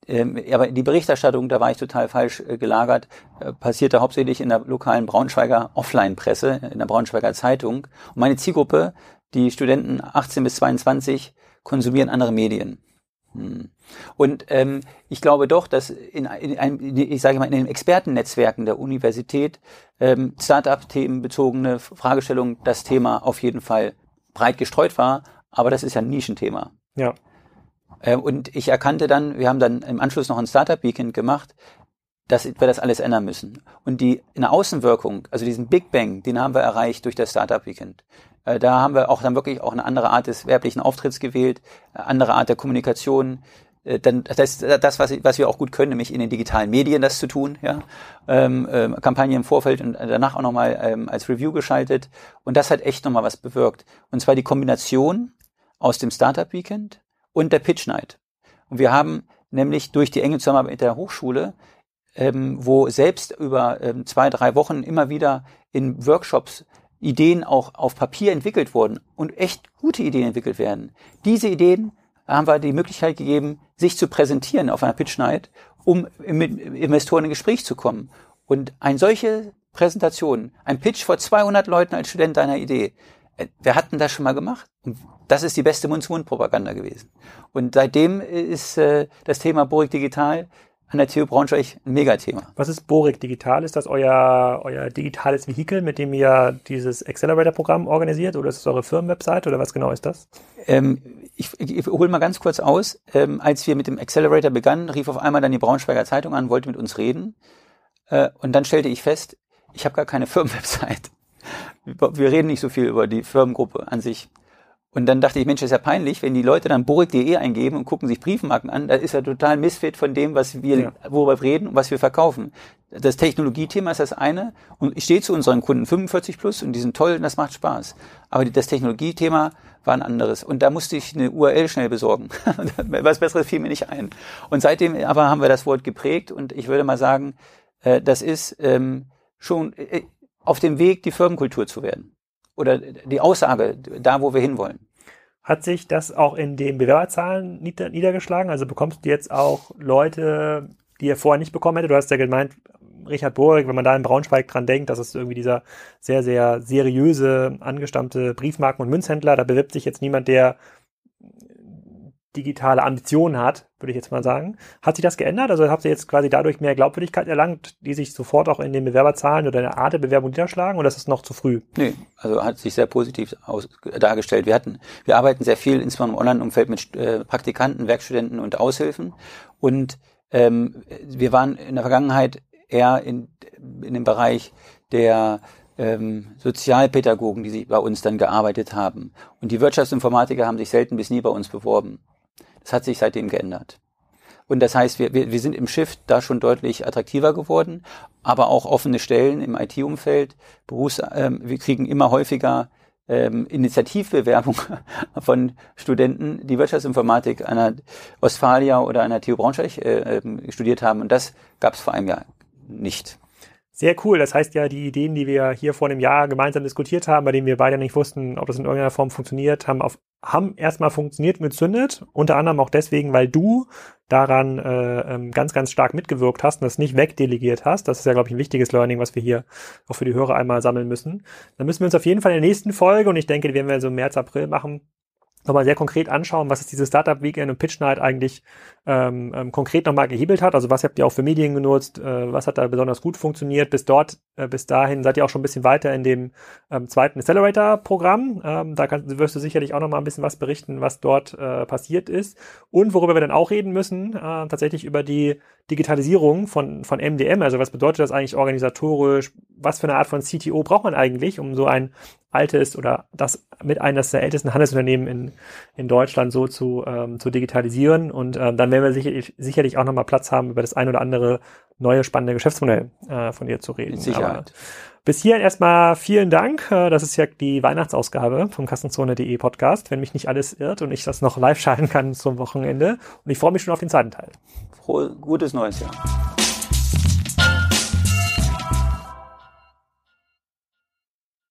Ähm, aber die Berichterstattung, da war ich total falsch äh, gelagert, äh, passierte hauptsächlich in der lokalen Braunschweiger Offline-Presse, in der Braunschweiger Zeitung. Und meine Zielgruppe, die Studenten 18 bis 22, konsumieren andere Medien. Hm. Und ähm, ich glaube doch, dass in, in einem, ich sage mal, in den Expertennetzwerken der Universität ähm, Start-up-Themen bezogene Fragestellungen das Thema auf jeden Fall breit gestreut war, aber das ist ja ein Nischenthema. Ja. Äh, und ich erkannte dann, wir haben dann im Anschluss noch ein Startup Weekend gemacht, dass wir das alles ändern müssen. Und die eine Außenwirkung, also diesen Big Bang, den haben wir erreicht durch das Startup Weekend. Äh, da haben wir auch dann wirklich auch eine andere Art des werblichen Auftritts gewählt, andere Art der Kommunikation, äh, dann das, das was, was wir auch gut können, nämlich in den digitalen Medien das zu tun, ja, ähm, ähm, Kampagne im Vorfeld und danach auch nochmal ähm, als Review geschaltet. Und das hat echt nochmal was bewirkt. Und zwar die Kombination aus dem Startup Weekend und der Pitch Night. Und wir haben nämlich durch die enge Zusammenarbeit mit der Hochschule ähm, wo selbst über ähm, zwei drei Wochen immer wieder in Workshops Ideen auch auf Papier entwickelt wurden und echt gute Ideen entwickelt werden. Diese Ideen haben wir die Möglichkeit gegeben, sich zu präsentieren auf einer Pitch Night, um mit Investoren in Gespräch zu kommen. Und eine solche Präsentation, ein Pitch vor 200 Leuten als Student deiner Idee, äh, wer hat denn das schon mal gemacht? Und das ist die beste Mund-zu-Mund-Propaganda gewesen. Und seitdem ist äh, das Thema Borik Digital an der TU Braunschweig ein Megathema. Was ist Borik Digital? Ist das euer, euer digitales Vehikel, mit dem ihr dieses Accelerator-Programm organisiert? Oder ist es eure Firmenwebsite? Oder was genau ist das? Ähm, ich, ich, hole mal ganz kurz aus. Ähm, als wir mit dem Accelerator begannen, rief auf einmal dann die Braunschweiger Zeitung an, wollte mit uns reden. Äh, und dann stellte ich fest, ich habe gar keine [LAUGHS] Firmenwebsite. wir reden nicht so viel über die Firmengruppe an sich. Und dann dachte ich, Mensch, das ist ja peinlich, wenn die Leute dann borik.de eingeben und gucken sich Briefmarken an, da ist ja total Missfit von dem, was wir, ja. worüber wir reden und was wir verkaufen. Das Technologiethema ist das eine und ich stehe zu unseren Kunden 45 plus und die sind toll und das macht Spaß. Aber das Technologiethema war ein anderes. Und da musste ich eine URL schnell besorgen. [LAUGHS] was Besseres fiel mir nicht ein. Und seitdem aber haben wir das Wort geprägt und ich würde mal sagen, äh, das ist ähm, schon äh, auf dem Weg, die Firmenkultur zu werden oder die Aussage da, wo wir hinwollen. Hat sich das auch in den Bewerberzahlen niedergeschlagen? Also bekommst du jetzt auch Leute, die ihr vorher nicht bekommen hätte? Du hast ja gemeint, Richard Borik, wenn man da in Braunschweig dran denkt, das ist irgendwie dieser sehr, sehr seriöse, angestammte Briefmarken- und Münzhändler. Da bewirbt sich jetzt niemand, der digitale Ambitionen hat, würde ich jetzt mal sagen. Hat sich das geändert? Also habt ihr jetzt quasi dadurch mehr Glaubwürdigkeit erlangt, die sich sofort auch in den Bewerberzahlen oder in der Art der Bewerbung niederschlagen oder ist es noch zu früh? Nee, also hat sich sehr positiv aus, dargestellt. Wir hatten, wir arbeiten sehr viel, insbesondere im Online-Umfeld mit äh, Praktikanten, Werkstudenten und Aushilfen und ähm, wir waren in der Vergangenheit eher in, in dem Bereich der ähm, Sozialpädagogen, die sich bei uns dann gearbeitet haben. Und die Wirtschaftsinformatiker haben sich selten bis nie bei uns beworben. Das hat sich seitdem geändert. Und das heißt, wir, wir, wir sind im Shift da schon deutlich attraktiver geworden, aber auch offene Stellen im IT-Umfeld. Berufs, ähm, wir kriegen immer häufiger ähm, Initiativbewerbung [LAUGHS] von Studenten, die Wirtschaftsinformatik an der Ostfalia oder an der TU Braunschweig äh, äh, studiert haben. Und das gab es vor einem Jahr nicht. Sehr cool. Das heißt ja, die Ideen, die wir hier vor einem Jahr gemeinsam diskutiert haben, bei denen wir beide nicht wussten, ob das in irgendeiner Form funktioniert, haben auf, haben erstmal funktioniert und gezündet. Unter anderem auch deswegen, weil du daran äh, ähm, ganz, ganz stark mitgewirkt hast und das nicht wegdelegiert hast. Das ist ja, glaube ich, ein wichtiges Learning, was wir hier auch für die Hörer einmal sammeln müssen. Dann müssen wir uns auf jeden Fall in der nächsten Folge, und ich denke, die werden wir so im März, April machen, nochmal sehr konkret anschauen, was ist diese Startup Weekend und Pitch Night eigentlich ähm, ähm, konkret nochmal gehebelt hat. Also was habt ihr auch für Medien genutzt? Äh, was hat da besonders gut funktioniert? Bis dort, äh, bis dahin seid ihr auch schon ein bisschen weiter in dem ähm, zweiten Accelerator-Programm. Ähm, da kannst, wirst du sicherlich auch nochmal ein bisschen was berichten, was dort äh, passiert ist. Und worüber wir dann auch reden müssen, äh, tatsächlich über die Digitalisierung von, von MDM. Also was bedeutet das eigentlich organisatorisch? Was für eine Art von CTO braucht man eigentlich, um so ein altes oder das mit eines der ältesten Handelsunternehmen in, in Deutschland so zu, ähm, zu digitalisieren. Und ähm, dann werden wir sicherlich, sicherlich auch nochmal Platz haben, über das ein oder andere neue spannende Geschäftsmodell äh, von dir zu reden. Mit Sicherheit. Aber bis hierhin erstmal vielen Dank. Äh, das ist ja die Weihnachtsausgabe vom Kassenzone.de Podcast, wenn mich nicht alles irrt und ich das noch live schalten kann zum Wochenende. Und ich freue mich schon auf den zweiten Teil. Frohe, gutes neues Jahr.